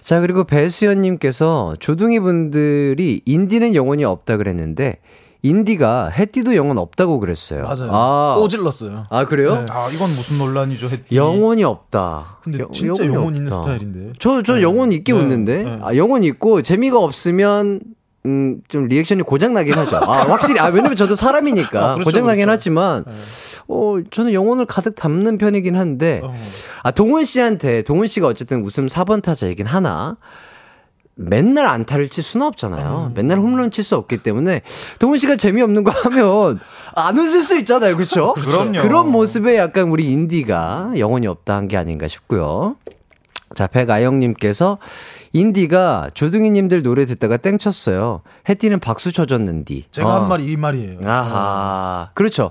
자, 그리고 배수연님께서 조둥이 분들이 인디는 영혼이 없다 그랬는데, 인디가 해띠도 영혼 없다고 그랬어요. 맞아요. 아, 꼬질렀어요. 아, 그래요? 네. 아 이건 무슨 논란이죠? 했더니. 영혼이 없다. 근데 영- 진짜 영혼 있는 없다. 스타일인데. 저, 저 네. 영혼 있게 네. 웃는데? 네. 아, 영혼 있고, 재미가 없으면 음, 좀 리액션이 고장나긴 하죠. 아, 확실히, 아, 왜냐면 저도 사람이니까. 아, 그렇죠, 고장나긴 그렇죠. 하지만, 어, 저는 영혼을 가득 담는 편이긴 한데, 어. 아, 동훈 씨한테, 동훈 씨가 어쨌든 웃음 4번 타자이긴 하나, 맨날 안타를 칠 수는 없잖아요. 맨날 홈런 칠 수 없기 때문에, 동훈 씨가 재미없는 거 하면, 안 웃을 수 있잖아요. 그쵸? 그럼요. 그런 모습에 약간 우리 인디가 영혼이 없다 한 게 아닌가 싶고요. 자, 백아영님께서 인디가 조둥이님들 노래 듣다가 땡쳤어요. 해띠는 박수 쳐줬는디. 제가 아. 한 말이 이 말이에요. 아하. 그렇죠.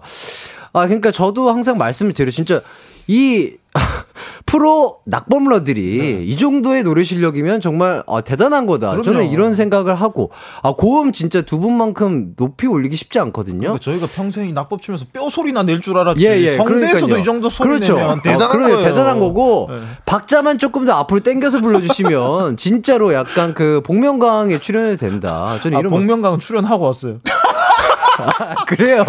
아, 그러니까 저도 항상 말씀을 드려. 진짜 이 프로 낙범러들이 이 정도의 노래 실력이면 정말 아, 대단한 거다. 그럼요. 저는 이런 생각을 하고 아, 고음 진짜 두 분만큼 높이 올리기 쉽지 않거든요. 그러니까 저희가 평생 이 낙법 치면서 뼈 소리나 낼 줄 알았지. 예, 예. 성대에서도 그러니까요. 이 정도 소리 그렇죠. 내면 대단한 어. 거예요. 대단한 거고 네. 박자만 조금 더 앞으로 당겨서 불러주시면 진짜로 약간 그 복면가왕에 출연해도 된다. 저는 아, 이런 복면가는 출연하고 왔어요. 아, 그래요?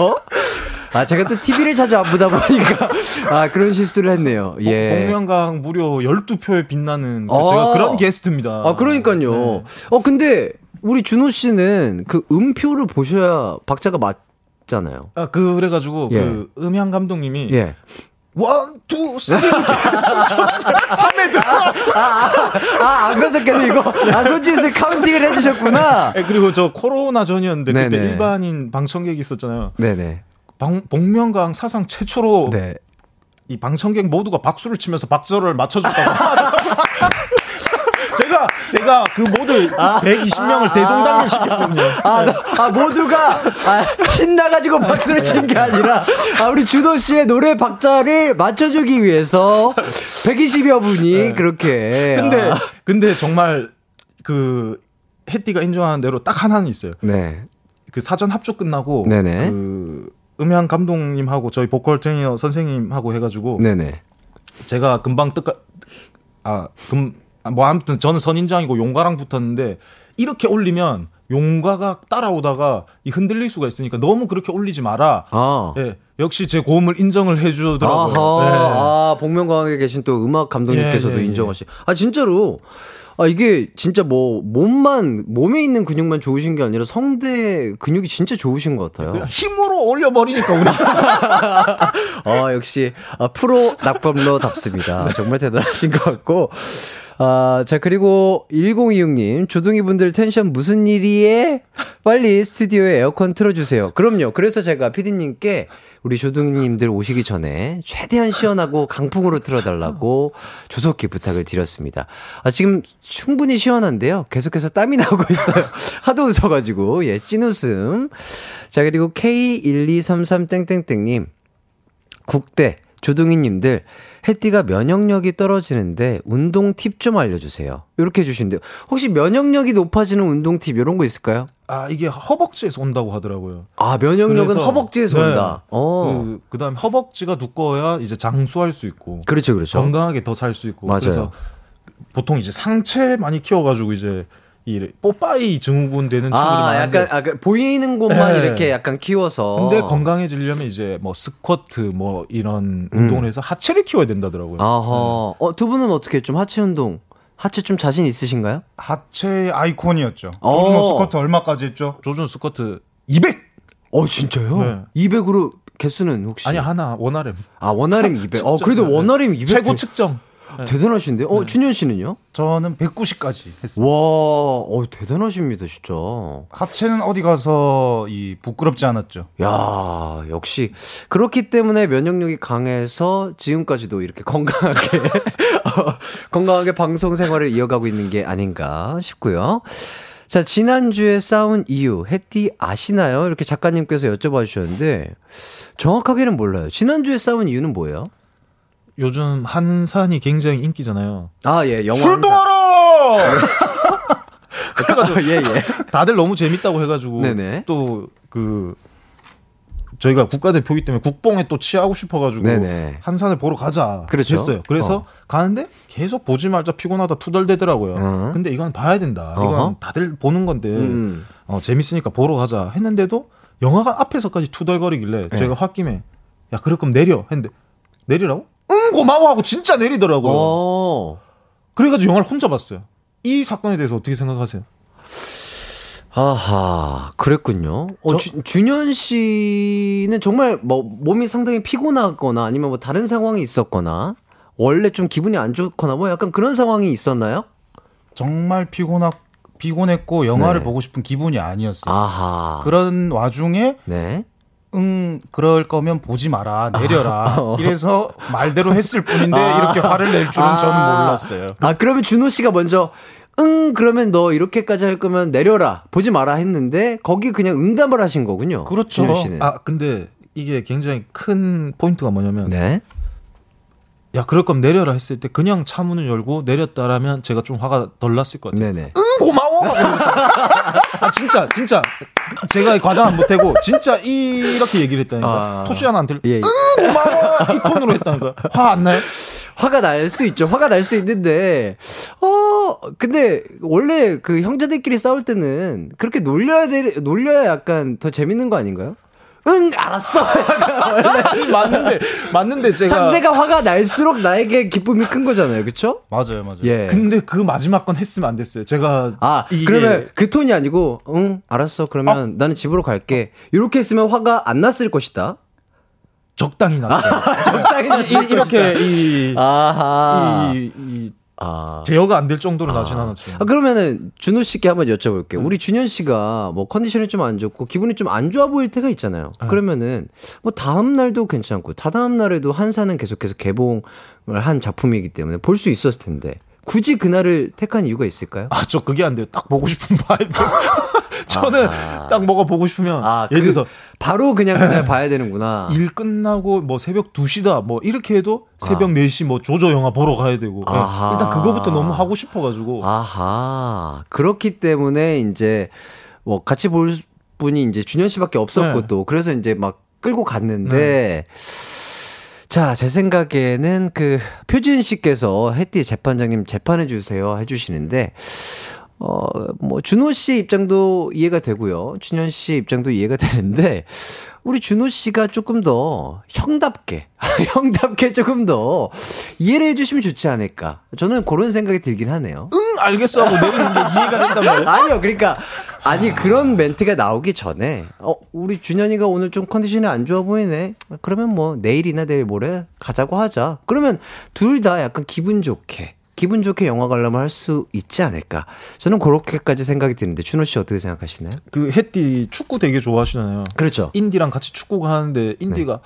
아 제가 또 TV를 자주 안 보다 보니까 아 그런 실수를 했네요. 예. 복면가왕 무려 12표에 빛나는 그 아. 제가 그런 게스트입니다. 아 그러니까요. 네. 어 근데 우리 준호 씨는 그 음표를 보셔야 박자가 맞잖아요. 아, 그, 그래가지고, 예. 그, 음향 감독님이, 예. one, two, three, 이렇게 해서 3회 들어. 아, 안 변석해도 이거, 아, 손짓을 counting을 해주셨구나. 예, 그리고 저 코로나 전이었는데, 그때 네네. 일반인 방청객이 있었잖아요. 네네. 방, 복면강 사상 최초로 네. 이 방청객 모두가 박수를 치면서 박자를 맞춰줬다고. 제가, 제가 그 모두 120명을 대동단결 시켰거든요. 아, 나- 아, 모두가, 아, 신나가지고 박수를 친 게 아니라, 아, 우리 준호 씨의 노래 박자를 맞춰주기 위해서 120여 분이 그렇게. 네. 근데, 아, 근데 정말 그, 해띠가 인정하는 대로 딱 하나는 있어요. 네. 그 사전 합주 끝나고 네네. 그 음향 감독님하고 저희 보컬 트레이너 선생님하고 해가지고 네네. 제가 금방 뜨까 아금뭐 아무튼 저는 선인장이고 용가랑 붙었는데 이렇게 올리면 용가가 따라오다가 이 흔들릴 수가 있으니까 너무 그렇게 올리지 마라. 아. 예, 역시 제 고음을 인정을 해주더라고요. 예. 아, 복면가왕에 계신 또 음악 감독님께서도 예, 예, 예. 인정하시. 아, 진짜로. 아, 이게 진짜 뭐, 몸만, 몸에 있는 근육만 좋으신 게 아니라 성대 근육이 진짜 좋으신 것 같아요. 그냥 힘으로 올려버리니까 우리 아, 역시, 아, 프로 낙범러답습니다. 정말 대단하신 것 같고. 아, 자, 그리고 1026님, 조둥이 분들 텐션 무슨 일이에? 빨리 스튜디오에 에어컨 틀어주세요. 그럼요. 그래서 제가 피디님께 우리 조둥이님들 오시기 전에 최대한 시원하고 강풍으로 틀어달라고 조속히 부탁을 드렸습니다. 아, 지금 충분히 시원한데요. 계속해서 땀이 나오고 있어요. 하도 웃어가지고, 예, 찐웃음. 자, 그리고 K1233땡땡땡님, 국대 조동희님들 해띠가 면역력이 떨어지는데 운동 팁 좀 알려주세요. 이렇게 해주신대요. 혹시 면역력이 높아지는 운동 팁 이런 거 있을까요? 아 이게 허벅지에서 온다고 하더라고요. 아 면역력은 허벅지에서 네. 온다. 어, 그, 그다음에 허벅지가 두꺼워야 이제 장수할 수 있고 그렇죠, 그렇죠. 건강하게 더 살 수 있고 맞아요. 그래서 보통 이제 상체 많이 키워가지고 이제 이 뽀빠이 증후군 되는 친구들이 아, 많은데 약간, 아, 그 보이는 곳만 네. 이렇게 약간 키워서. 근데 건강해지려면 이제 뭐 스쿼트 뭐 이런 운동을 해서 하체를 키워야 된다더라고요. 음. 아하. 어, 두 분은 어떻게 좀 하체 운동, 하체 좀 자신 있으신가요? 하체 아이콘이었죠. 어. 조준호 스쿼트 얼마까지 했죠? 조준 스쿼트 200 어, 진짜요? 네. 200으로 개수는 혹시? 아니 하나 원RM 아, 원RM 200. 어, 그래도 네. 원RM 200. 최고 대- 측정. 대단하신데? 어, 준현 씨는요? 저는 190까지 했습니다. 와, 어, 대단하십니다, 진짜. 하체는 어디 가서 이 부끄럽지 않았죠. 야, 역시 그렇기 때문에 면역력이 강해서 지금까지도 이렇게 건강하게 어, 건강하게 방송 생활을 이어가고 있는 게 아닌가 싶고요. 자, 지난주에 싸운 이유, 해띠 아시나요? 이렇게 작가님께서 여쭤봐 주셨는데, 정확하게는 몰라요. 지난주에 싸운 이유는 뭐예요? 요즘 한산이 굉장히 인기잖아요. 아, 예, 영화. 출동하라! 그래가지고, 예, 예. 다들 너무 재밌다고 해가지고 네네. 또 그 저희가 국가대표이기 때문에 국뽕에 또 취하고 싶어가지고 네네. 한산을 보러 가자 그렇죠. 했어요. 그래서 어. 가는데 계속 보지 말자 피곤하다 투덜대더라고요. 어. 근데 이건 봐야 된다. 이건 어허. 다들 보는 건데 음. 어, 재밌으니까 보러 가자 했는데도 영화가 앞에서까지 투덜거리길래 네. 제가 홧김에 야 그럴 거면 내려 했는데 내리라고? 응 고마워 하고 진짜 내리더라고요. 어. 그래가지고 영화를 혼자 봤어요. 이 사건에 대해서 어떻게 생각하세요? 아하, 그랬군요. 어, 주, 준현 씨는 정말 뭐 몸이 상당히 피곤하거나 아니면 뭐 다른 상황이 있었거나 원래 좀 기분이 안 좋거나 뭐 약간 그런 상황이 있었나요? 정말 피곤하 피곤했고 영화를 네. 보고 싶은 기분이 아니었어요. 아하. 그런 와중에 네. 응 그럴 거면 보지 마라 내려라 아. 이래서 말대로 했을 뿐인데 이렇게 화를 낼 줄은 저는 몰랐어요. 아, 그러면 준호 씨가 먼저 응 그러면 너 이렇게까지 할 거면 내려라 보지 마라 했는데 거기 그냥 응답을 하신 거군요. 그렇죠. 준호 씨는. 아 근데 이게 굉장히 큰 포인트가 뭐냐면 네. 야 그럴 거면 내려라 했을 때 그냥 차 문을 열고 내렸다라면 제가 좀 화가 덜 났을 것 같아요. 네네. 응 고마워. 아 진짜 진짜 제가 과장을 못하고 진짜 이렇게 얘기를 했다니까. 아. 토시 하나 안 들. 예. 응 고마워 이 톤으로 했다니까. 화 안 나요? 화가 날 수 있죠. 화가 날 수 있는데, 어, 근데 원래 그 형제들끼리 싸울 때는 그렇게 놀려야 돼, 놀려야 약간 더 재밌는 거 아닌가요? 응, 알았어. 맞는데 맞는데 제가 상대가 화가 날수록 나에게 기쁨이 큰 거잖아요. 그쵸? 맞아요, 맞아요. 예. 근데 그 마지막 건 했으면 안 됐어요. 제가 아, 이게 그러면 그 톤이 아니고, 응, 알았어. 그러면 나는 집으로 갈게. 이렇게 했으면 화가 안 났을 것이다. 적당히 났어요. 적당히 났을 이, 이렇게 이, 아하. 이, 이 아. 제어가 안 될 정도로 나진 않았죠. 아, 그러면은 준호 씨께 한번 여쭤볼게요. 우리 준현 씨가 뭐 컨디션이 좀 안 좋고 기분이 좀 안 좋아 보일 때가 있잖아요. 그러면은 뭐 다음 날도 괜찮고 다다음 날에도 한사는 계속해서 개봉을 한 작품이기 때문에 볼 수 있었을 텐데 굳이 그날을 택한 이유가 있을까요? 아, 저 그게 안 돼요. 딱 보고 싶으면 봐 야 돼요. 저는 딱 뭐가 보고 싶으면 아, 예를 그- 들어서 바로 그냥 그날 봐야 되는구나. 일 끝나고 뭐 새벽 2시다 뭐 이렇게 해도 새벽 4시 뭐 조조 영화 보러 가야 되고 예, 아하. 일단 그거부터 너무 하고 싶어 가지고 아하. 그렇기 때문에 이제 뭐 같이 볼 분이 이제 준현 씨밖에 없었고 네. 또 그래서 이제 막 끌고 갔는데 자, 제 생각에는 그 표진 씨께서 혜띠 재판장님 재판해 주세요 해 주시는데 어, 뭐, 준호 씨 입장도 이해가 되고요. 준현 씨 입장도 이해가 되는데, 우리 준호 씨가 조금 더 형답게, 형답게 조금 더 이해를 해주시면 좋지 않을까. 저는 그런 생각이 들긴 하네요. 응 알겠어 하고 내리는 게 이해가 된단 말이에요. 아니요, 그러니까 아니 그런 멘트가 나오기 전에 어 우리 준현이가 오늘 좀 컨디션이 안 좋아 보이네. 그러면 뭐 내일이나 내일 모레 가자고 하자. 그러면 둘 다 약간 기분 좋게 기분 좋게 영화 관람을 할 수 있지 않을까. 저는 그렇게까지 생각이 드는데 준호 씨 어떻게 생각하시나요? 그 햇띠 축구 되게 좋아하시잖아요. 그렇죠. 인디랑 같이 축구가 하는데 인디가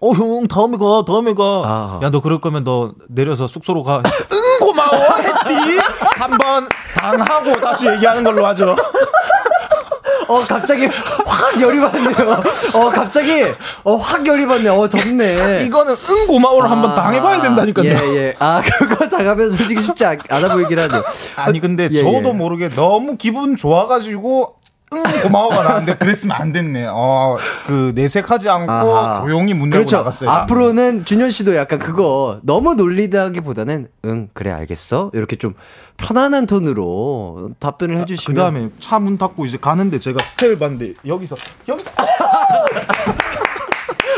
어형 다음에 가 다음에 가. 아. 야너 그럴 거면 너 내려서 숙소로 가. 응 고마워 햇띠. 한번 당하고 다시 얘기하는 걸로 하죠. 어 갑자기 확 열이 받네요. 어 갑자기 어 확 열이 받네. 어 덥네. 이거는 응 고마워를 한번 당해봐야 된다니까요. 예, 예. 아, 그거 당하면 솔직히 쉽지 않, 않아 보이긴 하네. 아니 근데 예, 저도 예. 모르게 너무 기분 좋아가지고 응 고마워가 나는데 그랬으면 안 됐네. 어그 내색하지 않고 아하. 조용히 문 열고 그렇죠. 나갔어요. 앞으로는 준현 씨도 약간 그거 너무 놀리다기보다는 응, 그래, 알겠어. 이렇게 좀 편안한 톤으로 답변을 그 해주시면. 다음에 차 문 닫고 이제 가는데 제가 스태프를 봤는데 여기서 여기서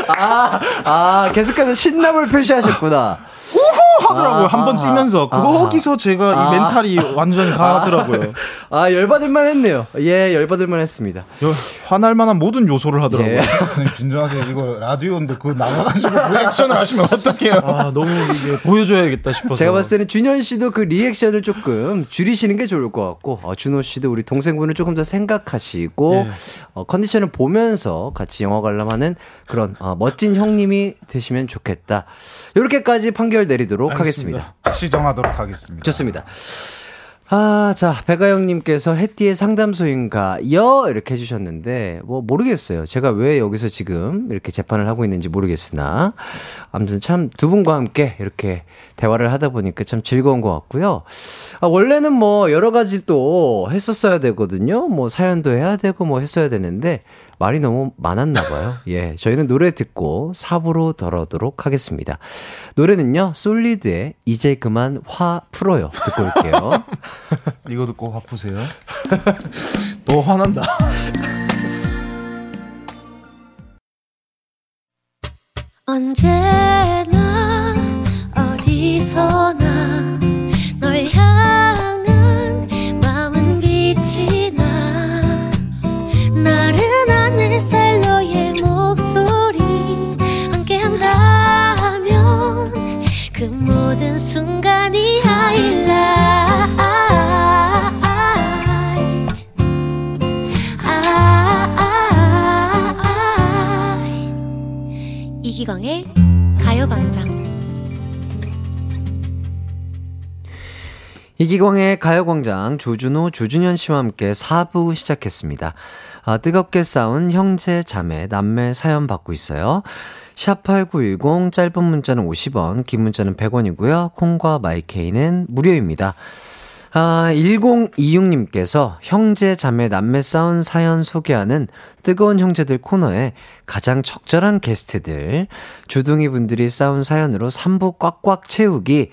아, 아, 계속해서 신남을 표시하셨구나. 하더라고요. 아, 한번 아, 뛰면서 아. 거기서 제가 아. 이 mental이 완전히 가더라고요. 아, 열받을만 했네요. 예, 열받을만 했습니다. 여- 화날 만한 모든 요소를 하더라고요. 예. 진정하세요. 이거 라디오인데 그거 나가가지고 reaction을 하시면 어떡해요? 아 너무 이게 보여줘야겠다 싶어서. 제가 봤을 때는 준현 씨도 그 리액션을 조금 줄이시는 게 좋을 것 같고, 어, 준호 씨도 우리 동생분을 조금 더 생각하시고, 예. 어, 컨디션을 보면서 같이 영화 관람하는 그런 어, 멋진 형님이 되시면 좋겠다. 이렇게까지 판결 내리도록 하겠습니다. 다시 정하도록 하겠습니다. 좋습니다. 아, 자, 배가영님께서 해띠의 상담소인가, 여, 이렇게 해주셨는데, 뭐, 모르겠어요. 제가 왜 여기서 지금 이렇게 재판을 하고 있는지 모르겠으나, 아무튼 참 두 분과 함께 이렇게 대화를 하다 보니까 참 즐거운 것 같고요. 아, 원래는 뭐, 여러 가지 또 했었어야 되거든요. 뭐, 사연도 해야 되고 뭐 했어야 되는데, 말이 너무 많았나 봐요. 예. 저희는 노래 듣고 4부로 돌아오도록 하겠습니다. 노래는요, 솔리드의 이제 그만 화 풀어요. 듣고 올게요. 이거 듣고 화 푸세요. 더 화난다. 언제나 어디서나 널 향한 마음은 빛이 이기광의 가요광장 이기광의 가요광장 조준호, 조준현 씨와 함께 4부 시작했습니다. 아, 뜨겁게 싸운 형제, 자매, 남매 사연 받고 있어요. 샵8910 짧은 문자는 50원, 긴 문자는 100원이고요. 콩과 마이케이는 무료입니다. 아, 1026님께서 형제, 자매, 남매 싸운 사연 소개하는 뜨거운 형제들 코너에 가장 적절한 게스트들, 주둥이 분들이 싸운 사연으로 3부 꽉꽉 채우기,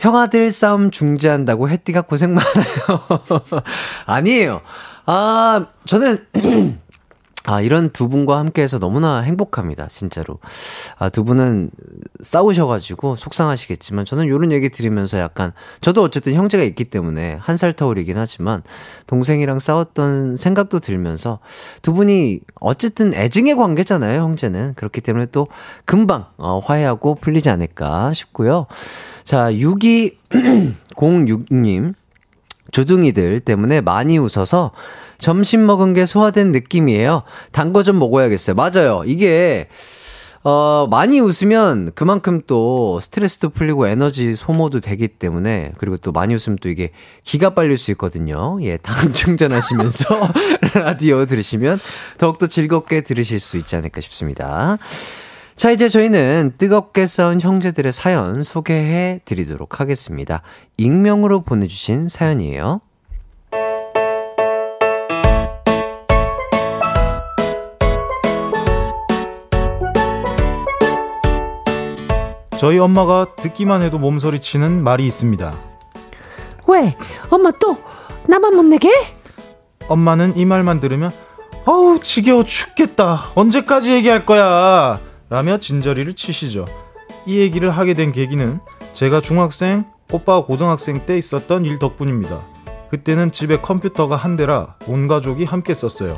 형아들 싸움 중재한다고 혜띠가 고생 많아요. 아니에요. 아, 저는, 아, 이런 두 분과 함께 해서 너무나 행복합니다. 진짜로. 아, 두 분은 싸우셔가지고 속상하시겠지만, 저는 요런 얘기 들으면서 약간, 저도 어쨌든 형제가 있기 때문에 한 살 터울이긴 하지만, 동생이랑 싸웠던 생각도 들면서, 두 분이 어쨌든 애증의 관계잖아요, 형제는. 그렇기 때문에 또 금방, 어, 화해하고 풀리지 않을까 싶고요. 자, 6206님. 조둥이들 때문에 많이 웃어서 점심 먹은 게 소화된 느낌이에요. 단 거 좀 먹어야겠어요. 맞아요. 이게, 어, 많이 웃으면 그만큼 또 스트레스도 풀리고 에너지 소모도 되기 때문에 그리고 또 많이 웃으면 또 이게 기가 빨릴 수 있거든요. 예, 당 충전하시면서 라디오 들으시면 더욱더 즐겁게 들으실 수 있지 않을까 싶습니다. 자, 이제 저희는 뜨겁게 싸운 형제들의 사연 소개해 드리도록 하겠습니다. 익명으로 보내주신 사연이에요. 저희 엄마가 듣기만 해도 몸서리 치는 말이 있습니다. 왜? 엄마 또 나만 못 내게? 엄마는 이 말만 들으면 어우 지겨워 죽겠다 언제까지 얘기할 거야 라며 진저리를 치시죠 이 얘기를 하게 된 계기는 제가 중학생 오빠가 고등학생 때 있었던 일 덕분입니다 그때는 집에 컴퓨터가 한 대라 온 가족이 함께 썼어요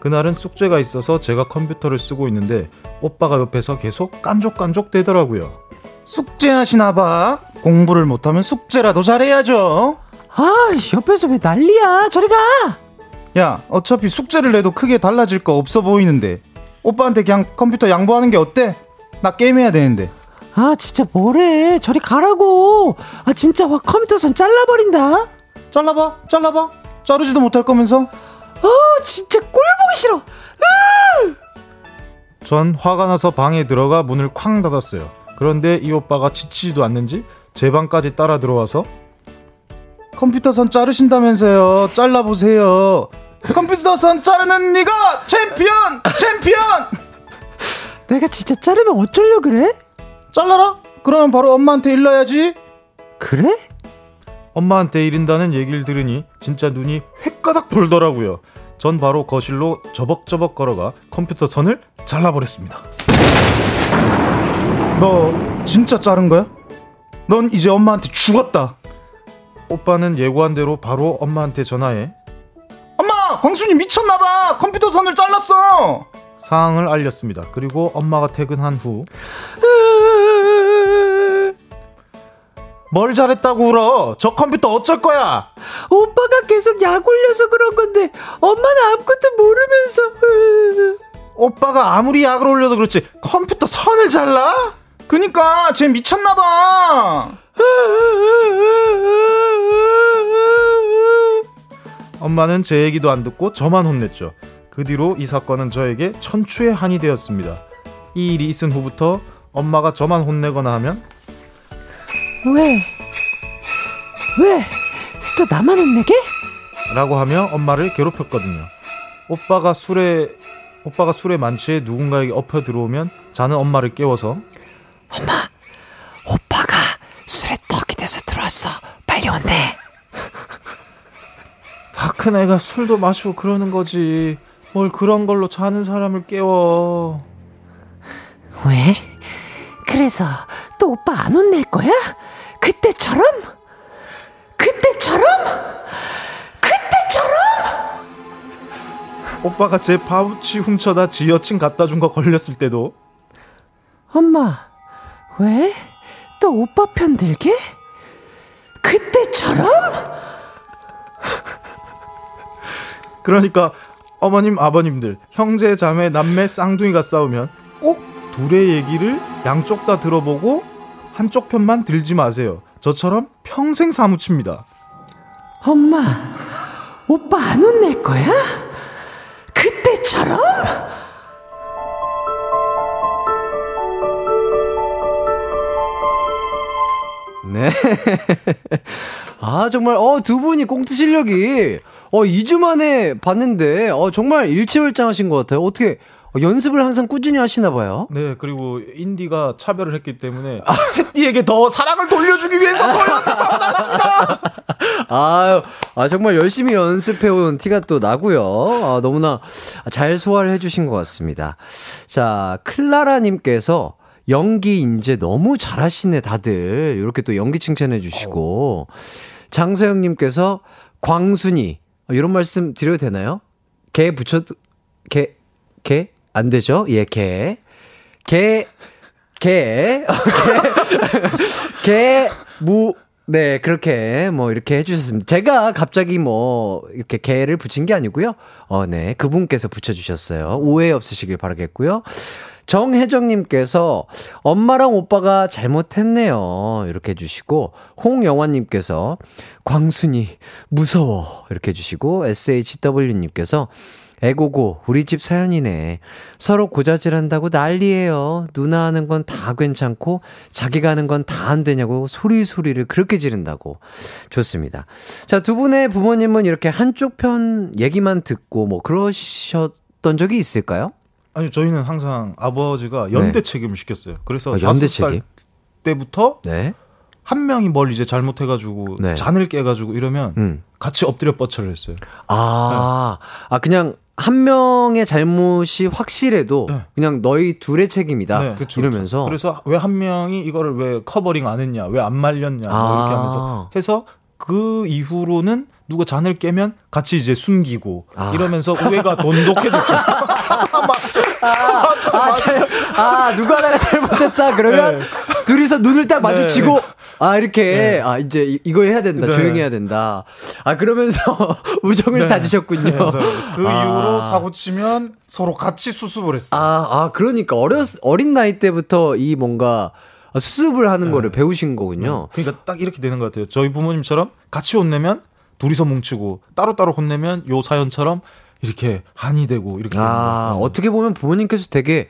그날은 숙제가 있어서 제가 컴퓨터를 쓰고 있는데 오빠가 옆에서 계속 깐족깐족 대더라고요 숙제하시나 봐 공부를 못하면 숙제라도 잘해야죠 아, 옆에서 왜 난리야? 저리 가. 야, 어차피 숙제를 내도 크게 달라질 거 없어 보이는데. 오빠한테 그냥 컴퓨터 양보하는 게 어때? 나 게임해야 되는데. 아, 진짜 뭐래? 저리 가라고. 아, 진짜 확 컴퓨터 선 잘라버린다. 잘라봐, 잘라봐. 자르지도 못할 거면서. 아, 진짜 꼴 보기 싫어. 전 화가 나서 방에 들어가 문을 쾅 닫았어요. 그런데 이 오빠가 지치지도 않는지 제 방까지 따라 들어와서 컴퓨터 선 자르신다면서요. 잘라보세요. 컴퓨터 선 자르는 네가 챔피언! 챔피언! 내가 진짜 자르면 어쩌려 그래? 잘라라? 그러면 바로 엄마한테 일러야지. 그래? 엄마한테 이른다는 얘기를 들으니 진짜 눈이 회까닥 돌더라고요. 전 바로 거실로 저벅저벅 걸어가 컴퓨터 선을 잘라버렸습니다. 너 진짜 자른 거야? 넌 이제 엄마한테 죽었다. 오빠는 예고한 대로 바로 엄마한테 전화해. 엄마! 광순이 미쳤나 봐! 컴퓨터 선을 잘랐어! 상황을 알렸습니다. 그리고 엄마가 퇴근한 후. 뭘 잘했다고 울어? 저 컴퓨터 어쩔 거야? 오빠가 계속 약 올려서 그런 건데 엄마는 아무것도 모르면서. 오빠가 아무리 약을 올려도 그렇지 컴퓨터 선을 잘라? 그니까 쟤 미쳤나봐. 엄마는 제 얘기도 안 듣고 저만 혼냈죠. 그 뒤로 이 사건은 저에게 천추의 한이 되었습니다. 이 일이 있은 후부터 엄마가 저만 혼내거나 하면 왜? 왜? 또 나만 혼내게? 라고 하며 엄마를 괴롭혔거든요. 오빠가 술에 오빠가 술에 만취해 누군가에게 엎혀 들어오면 자는 엄마를 깨워서 엄마, 오빠가 술에 떡이 돼서 들어왔어. 빨리 온대. 다 큰 애가 술도 마시고 그러는 거지. 뭘 그런 걸로 자는 사람을 깨워. 왜? 그래서 또 오빠 안 혼낼 거야? 그때처럼? 그때처럼? 그때처럼? 오빠가 제 파우치 훔쳐다 지 여친 갖다 준 거 걸렸을 때도 엄마, 왜? 또 오빠 편 들게? 그때처럼? 그러니까 어머님, 아버님들, 형제, 자매, 남매, 쌍둥이가 싸우면 꼭 둘의 얘기를 양쪽 다 들어보고 한쪽 편만 들지 마세요. 저처럼 평생 사무칩니다. 엄마, 오빠 안 혼낼 거야? 그때처럼? 네. 아, 정말, 어, 두 분이 꽁트 실력이, 어, 2주 만에 봤는데, 어, 정말 일치월장 하신 것 같아요. 어떻게, 어, 연습을 항상 꾸준히 하시나 봐요. 네, 그리고 인디가 차별을 했기 때문에 햇띠에게 더 사랑을 돌려주기 위해서 더 연습하고 났습니다. 아유, 아, 정말 열심히 연습해온 티가 또 나고요. 아, 너무나 잘 소화를 해주신 것 같습니다. 자, 클라라님께서 연기 이제 너무 잘하시네, 다들. 이렇게 또 연기 칭찬해 주시고. 장서영님께서 광순이, 어, 이런 말씀 드려도 되나요? 개 붙여도, 개, 개? 안 되죠? 예, 개. 개, 개, 개, 개, 무, 네, 그렇게 뭐 이렇게 해주셨습니다. 제가 갑자기 뭐 이렇게 개를 붙인 게 아니고요. 어, 네, 그분께서 붙여주셨어요. 오해 없으시길 바라겠고요. 정혜정님께서 엄마랑 오빠가 잘못했네요. 이렇게 해주시고, 홍영환님께서 광순이 무서워. 이렇게 해주시고, SHW님께서 애고고, 우리 집 사연이네. 서로 고자질한다고 난리예요. 누나 하는 건 다 괜찮고, 자기가 하는 건 다 안 되냐고 소리 소리를 그렇게 지른다고. 좋습니다. 자, 두 분의 부모님은 이렇게 한쪽 편 얘기만 듣고 뭐 그러셨던 적이 있을까요? 아니, 저희는 항상 아버지가 연대 책임을 시켰어요. 그래서 네. 아, 연대 책임? 때부터 네. 한 명이 뭘 이제 잘못해가지고 네. 잔을 깨가지고 이러면 음. 같이 엎드려 뻗쳐를 했어요. 아, 아, 그냥 한 명의 잘못이 확실해도 네. 그냥 너희 둘의 책임이다. 네, 그쵸, 이러면서. 그래서 왜 한 명이 이거를 왜 covering 안 했냐, 왜 안 말렸냐, 뭐 아. 이렇게 하면서 해서 그 이후로는 누가 잔을 깨면 같이 이제 숨기고 아. 이러면서 우애가 돈독해졌죠. 맞죠? 아, 잘, 아, 누가 하나가 잘못했다. 그러면 네. 둘이서 눈을 딱 마주치고, 네. 아, 이렇게, 네. 아, 이제 이- 이거 해야 된다. 네. 조용히 해야 된다. 아, 그러면서 우정을 네. 다지셨군요. 그래서 그 아. 이후로 사고 치면 서로 같이 수습을 했어요. 아, 아, 그러니까 어렸, 어린 나이 때부터 이 뭔가 수습을 하는 거를 배우신 거군요. 그러니까 딱 이렇게 되는 것 같아요. 저희 부모님처럼 같이 혼내면 둘이서 뭉치고 따로따로 혼내면 요 사연처럼 이렇게 한이 되고 이렇게 되는 아, 거예요. 어떻게 보면 부모님께서 되게,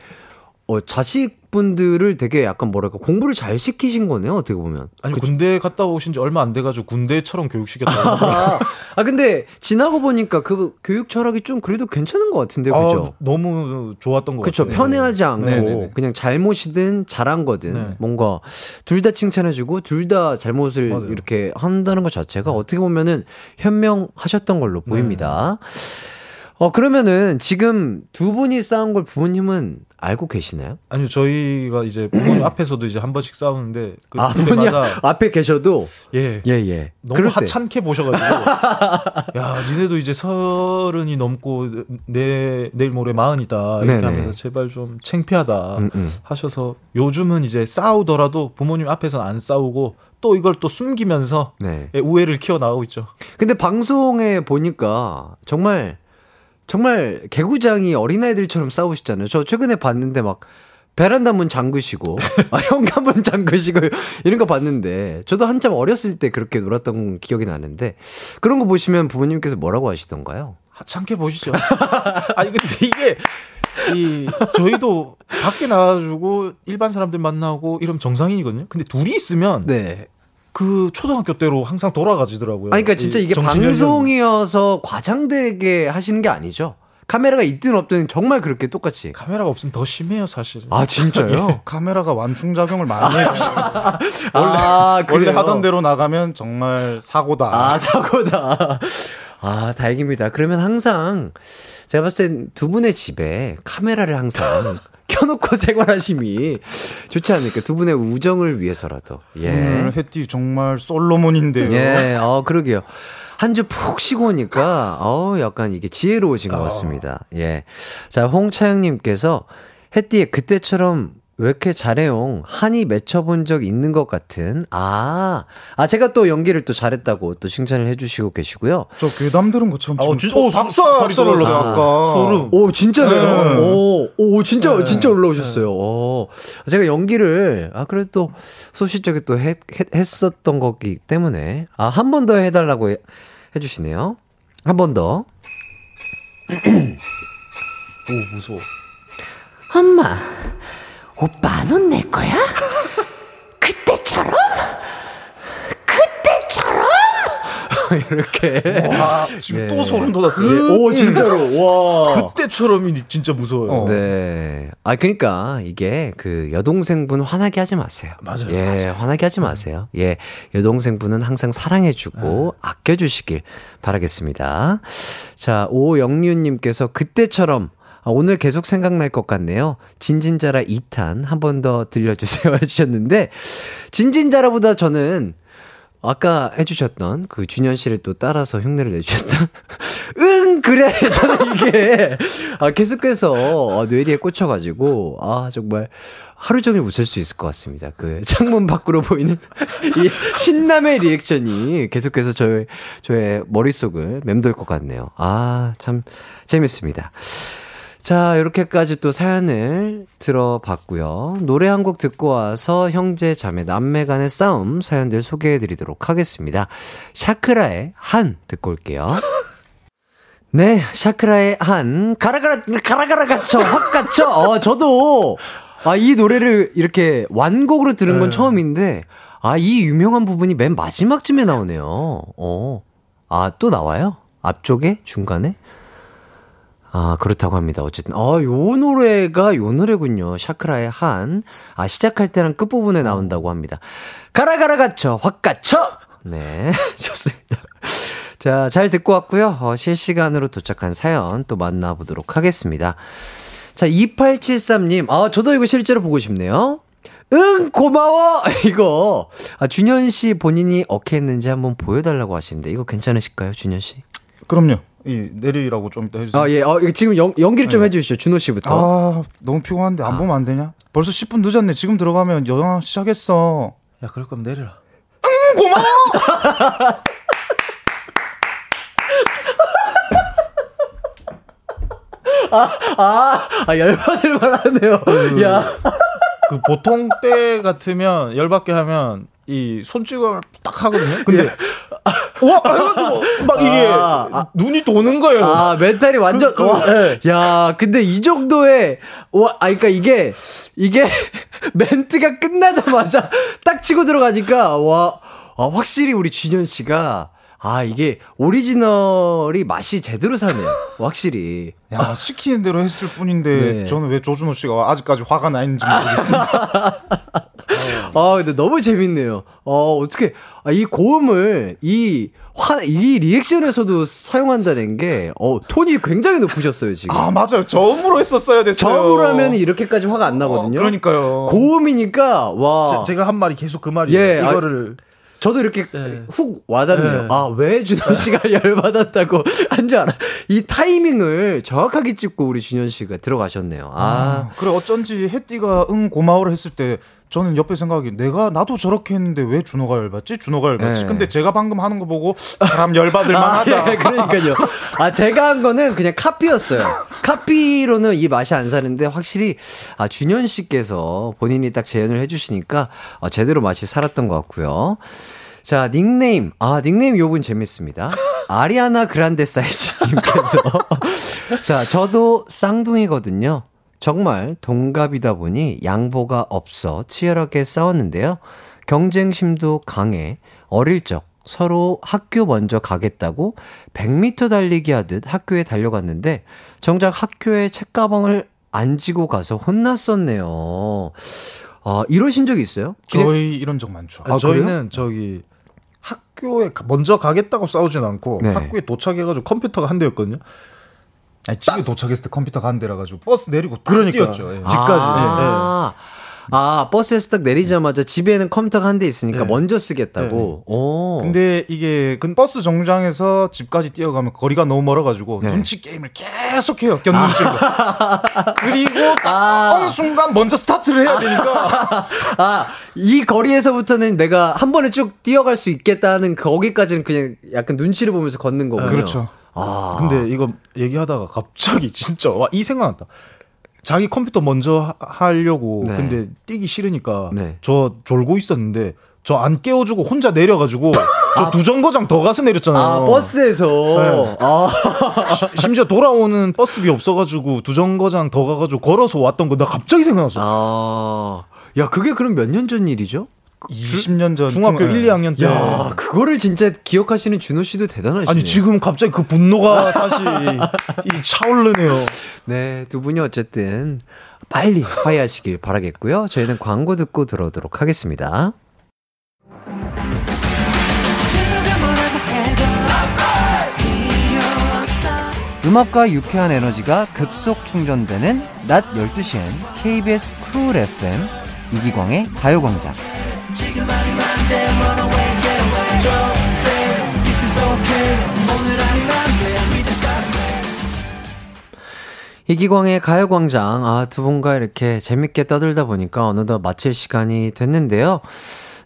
어, 자식분들을 되게 약간 뭐랄까, 공부를 잘 시키신 거네요, 어떻게 보면. 아니 군대 갔다 오신 지 얼마 안 돼가지고 군대처럼 교육시켰다고. 아, 아, 근데 지나고 보니까 그 교육 철학이 좀 그래도 괜찮은 것 같은데요, 그죠? 아, 너무 좋았던 것 그쵸. 같아요. 편애하지 않고, 네네네. 그냥 잘못이든 잘한 거든, 네. 뭔가, 둘 다 칭찬해주고, 둘 다 잘못을 맞아요. 이렇게 한다는 것 자체가 어떻게 보면은 현명하셨던 걸로 네. 보입니다. 어, 그러면은 지금 두 분이 싸운 걸 부모님은 알고 계시나요? 아니요 저희가 이제 부모님 앞에서도 이제 한 번씩 싸우는데 그 아, 부모님 앞에 계셔도, 예. 예, 예. 너무. 하찮게 보셔가지고 야 니네도 이제 서른이 넘고 내 내일 모레 마흔이다 이렇게 네네. 하면서 제발 좀 창피하다 음, 음. 하셔서 요즘은 이제 싸우더라도 부모님 앞에서는 안 싸우고 또 이걸 또 숨기면서 네. 예, 우애를 키워 나가고 있죠. 근데 방송에 보니까 정말 정말 개구장이 어린아이들처럼 싸우시잖아요. 저 최근에 봤는데 막 베란다 문 잠그시고 아, 현관 문 잠그시고 이런 거 봤는데 저도 한참 어렸을 때 그렇게 놀았던 기억이 나는데 그런 거 보시면 부모님께서 뭐라고 하시던가요? 하찮게 보시죠. 아니 근데 이게 이 저희도 밖에 나가지고 일반 사람들 만나고 이러면 정상인이거든요. 근데 둘이 있으면 네. 그 초등학교 때로 항상 돌아가지더라고요. 아 그러니까 진짜 이 이게. 방송이어서 과장되게 하시는 게 아니죠. 카메라가 있든 없든 정말 그렇게 똑같이. 카메라가 없으면 더 심해요 사실. 아 진짜요? 카메라가 완충작용을 많이 해주죠. 원래, 아, 원래 그래요? 하던 대로 나가면 정말 사고다. 아, 사고다. 아, 다행입니다. 그러면 항상 제가 봤을 땐 두 분의 집에 카메라를 항상 켜놓고 생활하심이 좋지 않을까. 두 분의 우정을 위해서라도. 예. 오늘 햇띠 정말 솔로몬인데요. 예, 어, 그러게요. 한 주 푹 쉬고 오니까, 어 약간 이게 지혜로우신 것 같습니다. 예. 자, 홍차영님께서 햇띠의 그때처럼 왜 이렇게 잘해요? 한이 맺혀본 적 있는 것 같은. 아, 아, 제가 또 연기를 또 잘했다고 또 칭찬을 해주시고 계시고요. 저 괴담 들은 것처럼 아, 지금 진- 소- 오, 박사- 박살 올랐어요. 아, 아까. 소름. 오, 진짜네요? 네. 오, 오, 진짜, 진짜 올라오셨어요. 오. 제가 연기를, 아, 그래도 또 소시적에 또 했, 했, 했었던 거기 때문에, 아, 한 번 더 해달라고 해, 해주시네요. 한 번 더. 오, 무서워. 엄마, 오빠 넌내 거야? 그때처럼? 그때처럼? 이렇게. 와, 지금 네. 또 소름 돋았어. 오, 진짜로. 와. 그때처럼이 진짜 무서워요. 네. 아, 그니까, 이게, 그, 여동생분 화나게 하지 마세요. 맞아요, 예, 맞아요. 화나게 하지 마세요. 예, 여동생분은 항상 사랑해주고, 네. 아껴주시길 바라겠습니다. 자, 오영류님께서 그때처럼, 아, 오늘 계속 생각날 것 같네요. 진진자라 2탄 한 번 더 들려주세요 해주셨는데, 진진자라보다 저는 아까 해주셨던 그 준현 씨를 또 따라서 흉내를 내주셨던 응 그래 저는 이게 아, 계속해서 어, 뇌리에 꽂혀가지고 아 정말 하루 종일 웃을 수 있을 것 같습니다. 그 창문 밖으로 보이는 이 신남의 리액션이 계속해서 저의 저의 머릿 속을 맴돌 것 같네요. 아 참 재밌습니다. 자, 이렇게까지 또 사연을 들어봤고요. 노래 한 곡 듣고 와서 형제, 자매, 남매 간의 싸움 사연들 소개해 드리도록 하겠습니다. 샤크라의 한 듣고 올게요. 네, 샤크라의 한 가라가라 가라가라 갇혀 확 갇혀. 어, 저도 아 이 노래를 이렇게 완곡으로 들은 건 처음인데 아 이 유명한 부분이 맨 마지막쯤에 나오네요. 어. 아, 또 나와요? 앞쪽에 중간에? 아, 그렇다고 합니다. 어쨌든, 아, 요 노래가 요 노래군요. 샤크라의 한. 아, 시작할 때랑 끝부분에 나온다고 합니다. 가라, 가라, 갇혀, 확 갇혀! 네, 좋습니다. 자, 잘 듣고 왔고요. 어, 실시간으로 도착한 사연 또 만나보도록 하겠습니다. 자, 2873님. 아, 저도 이거 실제로 보고 싶네요. 응, 고마워! 이거. 아, 준현 씨 본인이 어떻게 했는지 한번 보여달라고 하시는데, 이거 괜찮으실까요, 준현 씨? 그럼요. 이 내리라고 좀 이따 해주세요. 아, 예. 어, 지금 연, 연기를 좀 해주시죠. 준호 씨부터. 아, 너무 피곤한데 안 보면 안 되냐? 벌써 10분 늦었네. 지금 들어가면 영화 시작했어. 야, 그럴 거면 내려라. 아, 아, 열받을 만하네요. 야. 그 보통 때 같으면 열받게 하면 이 손찌검을 딱 하거든요. 근데 와 해가지고 막 이게 예. 아, 아. 눈이 도는 거예요. 아, 멘탈이 완전, 그, 그, 와, 예. 야, 근데 이 정도의, 와, 아, 그니까 이게, 이게, 멘트가 끝나자마자 딱 치고 들어가니까, 와, 아, 확실히 우리 준현 씨가, 아, 이게 오리지널이 맛이 제대로 사네요. 확실히. 야 시키는 대로 했을 뿐인데 네. 저는 왜 조준호 씨가 아직까지 화가 나 있는지 모르겠습니다. 아, 근데 너무 재밌네요. 어, 어떻게, 아, 이 고음을, 이, 화, 이 리액션에서도 사용한다는 게, 어, 톤이 굉장히 높으셨어요, 지금. 아 맞아요. 저음으로 했었어야 됐어요. 처음으로 하면 이렇게까지 화가 안 나거든요. 어, 그러니까요. 고음이니까, 와. 제, 가한 말이 계속 그 말이에요. 예, 아, 이거를 저도 이렇게 네. 훅 와닿네요. 네. 아, 왜 준현 씨가 열받았다고 한 줄 알아. 이 타이밍을 정확하게 짚고 우리 준현 씨가 들어가셨네요. 아, 아, 그래 어쩐지 혜띠가 응 고마워를 했을 때 저는 옆에 생각이 내가 나도 저렇게 했는데 왜 준호가 열받지? 준호가 열받지? 네. 근데 제가 방금 하는 거 보고 사람 열받을 아, 만하다. 예, 그러니까요. 아, 제가 한 거는 그냥 카피였어요. 카피로는 이 맛이 안 사는데 확실히 아, 준현 씨께서 본인이 딱 재현을 해주시니까 아, 제대로 맛이 살았던 것 같고요. 자, 닉네임. 아, 닉네임 요분 재밌습니다. 아리아나 그란데 사이즈님께서. 자, 저도 쌍둥이거든요. 정말 동갑이다 보니 양보가 없어 치열하게 싸웠는데요. 경쟁심도 강해 어릴 적 서로 학교 먼저 가겠다고 100m 달리기 하듯 학교에 달려갔는데 정작 학교에 책가방을 안 지고 가서 혼났었네요. 아, 이러신 적 있어요? 저희 이런 적 많죠. 아, 저희는 저기 학교에 가- 먼저 가겠다고 싸우진 않고 네. 학교에 도착해가지고 컴퓨터가 한 대였거든요. 아니, 집에 도착했을 때 컴퓨터가 한 대라 가지고 버스 내리고 딱 그러니까. 뛰었죠. 예. 집까지. 아, 아, 버스에서 딱 내리자마자 집에는 컴퓨터가 한 대 있으니까 네. 먼저 쓰겠다고. 오. 근데 이게 그 버스 정류장에서 집까지 뛰어가면 거리가 너무 멀어가지고 네. 눈치 게임을 계속 해요. 곁눈질로. 그리고 딱 아. 어느 순간 먼저 스타트를 해야 되니까 아, 이 거리에서부터는 내가 한 번에 쭉 뛰어갈 수 있겠다는 거기까지는 그냥 약간 눈치를 보면서 걷는 거군요. 그렇죠. 아. 근데 이거 얘기하다가 갑자기 진짜 와 이 생각났다. 자기 컴퓨터 먼저 하, 하려고 네. 근데 뛰기 싫으니까 네. 저 졸고 있었는데 저 안 깨워주고 혼자 내려가지고 저두 정거장 더 가서 내렸잖아요. 아, 버스에서. 네. 아. 시- 심지어 돌아오는 버스비 없어가지고 두 정거장 더 가가지고 걸어서 왔던 거 나 갑자기 생각났어. 아. 야, 그게 그럼 몇 년 전 일이죠? 20년 전 중학교 중학교 1, 2학년 때. 야, 그거를 진짜 기억하시는 준호 씨도 대단하시네요. 아니 지금 갑자기 그 분노가 다시 이 차오르네요. 네, 두 분이 어쨌든 빨리 화해하시길 바라겠고요. 저희는 광고 듣고 들어오도록 하겠습니다. 음악과 유쾌한 에너지가 급속 충전되는 낮 12시엔 KBS 쿨 FM 이기광의 가요광장. 이기광의 가요광장. 아, 두 분과 이렇게 재밌게 떠들다 보니까 어느덧 마칠 시간이 됐는데요.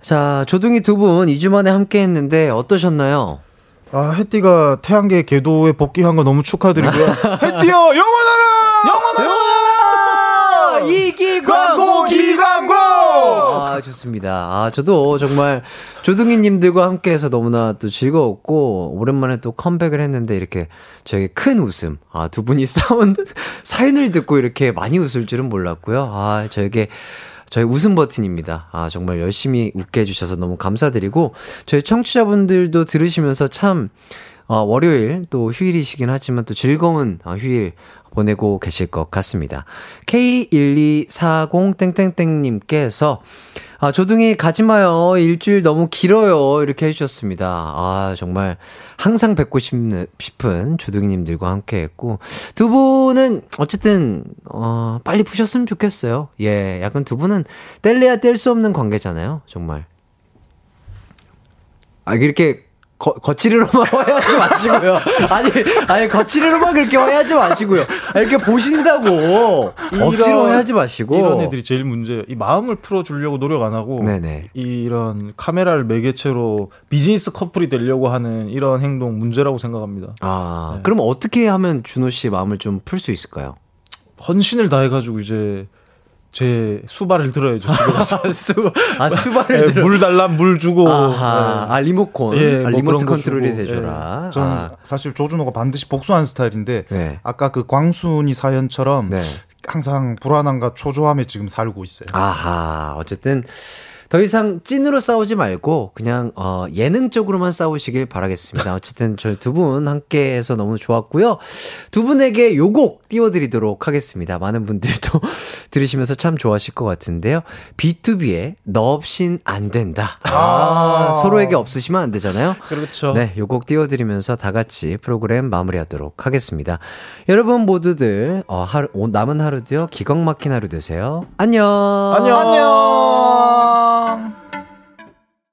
자, 조둥이 두 분 2주 만에 함께 했는데 어떠셨나요? 아 해띠가 태양계 궤도에 복귀한 거 너무 축하드리고요. 해띠요 영원하라! 영원하라! 이기광고 기광고! 아, 좋습니다. 아, 저도 정말 조둥이님들과 함께해서 너무나 또 즐거웠고, 오랜만에 또 컴백을 했는데, 이렇게 저에게 큰 웃음. 아, 두 분이 싸운 사연을 듣고 이렇게 많이 웃을 줄은 몰랐고요. 아, 저에게 저희 웃음 버튼입니다. 아, 정말 열심히 웃게 해주셔서 너무 감사드리고, 저희 청취자분들도 들으시면서 참, 어, 월요일 또 휴일이시긴 하지만 또 즐거운 어, 휴일 보내고 계실 것 같습니다. K1240땡땡땡님께서 아, 조둥이 가지 마요. 일주일 너무 길어요. 이렇게 해주셨습니다. 아, 정말 항상 뵙고 싶은 조둥이님들과 함께 했고, 두 분은 어쨌든, 어, 빨리 푸셨으면 좋겠어요. 예, 약간 두 분은 뗄래야 뗄 수 없는 관계잖아요. 정말. 아, 이렇게 거, 거칠이로만 화해하지 마시고요. 아니, 아니, 거칠이로만 그렇게 화해하지 마시고요. 아, 이렇게 보신다고. 억지로 화해하지 마시고. 이런 애들이 제일 문제예요. 이 마음을 풀어주려고 노력 안 하고 네네. 이런 카메라를 매개체로 비즈니스 커플이 되려고 하는 이런 행동 문제라고 생각합니다. 아, 네. 그럼 어떻게 하면 준호 씨 마음을 좀 풀 수 있을까요? 헌신을 다해가지고 이제 제 수발을 들어야죠. 집에 가서. 수, 아, 수발을 예, 들어. 물 달라면 물 주고. 아하, 예. 아, 리모컨. 예, 아, 뭐 리모트 컨트롤이. 돼줘라. 예. 저는 아. 사실 조준호가 반드시 복수하는 스타일인데 네. 아까 그 광순이 사연처럼 네. 항상 불안함과 초조함에 지금 살고 있어요. 아하, 어쨌든 더 이상 찐으로 싸우지 말고 그냥 어 예능적으로만 싸우시길 바라겠습니다. 어쨌든 저희 두 분 함께 해서 너무 좋았고요. 두 분에게 요곡 띄워드리도록 하겠습니다. 많은 분들도 들으시면서 참 좋아하실 것 같은데요. B2B의 너 없인 안 된다. 아, 서로에게 없으시면 안 되잖아요. 그렇죠. 네, 요곡 띄워드리면서 다 같이 프로그램 마무리하도록 하겠습니다. 여러분 모두들 어, 하루, 오- 남은 하루도요 기광 막힌 하루 되세요. 안녕. 안녕. 안녕. long.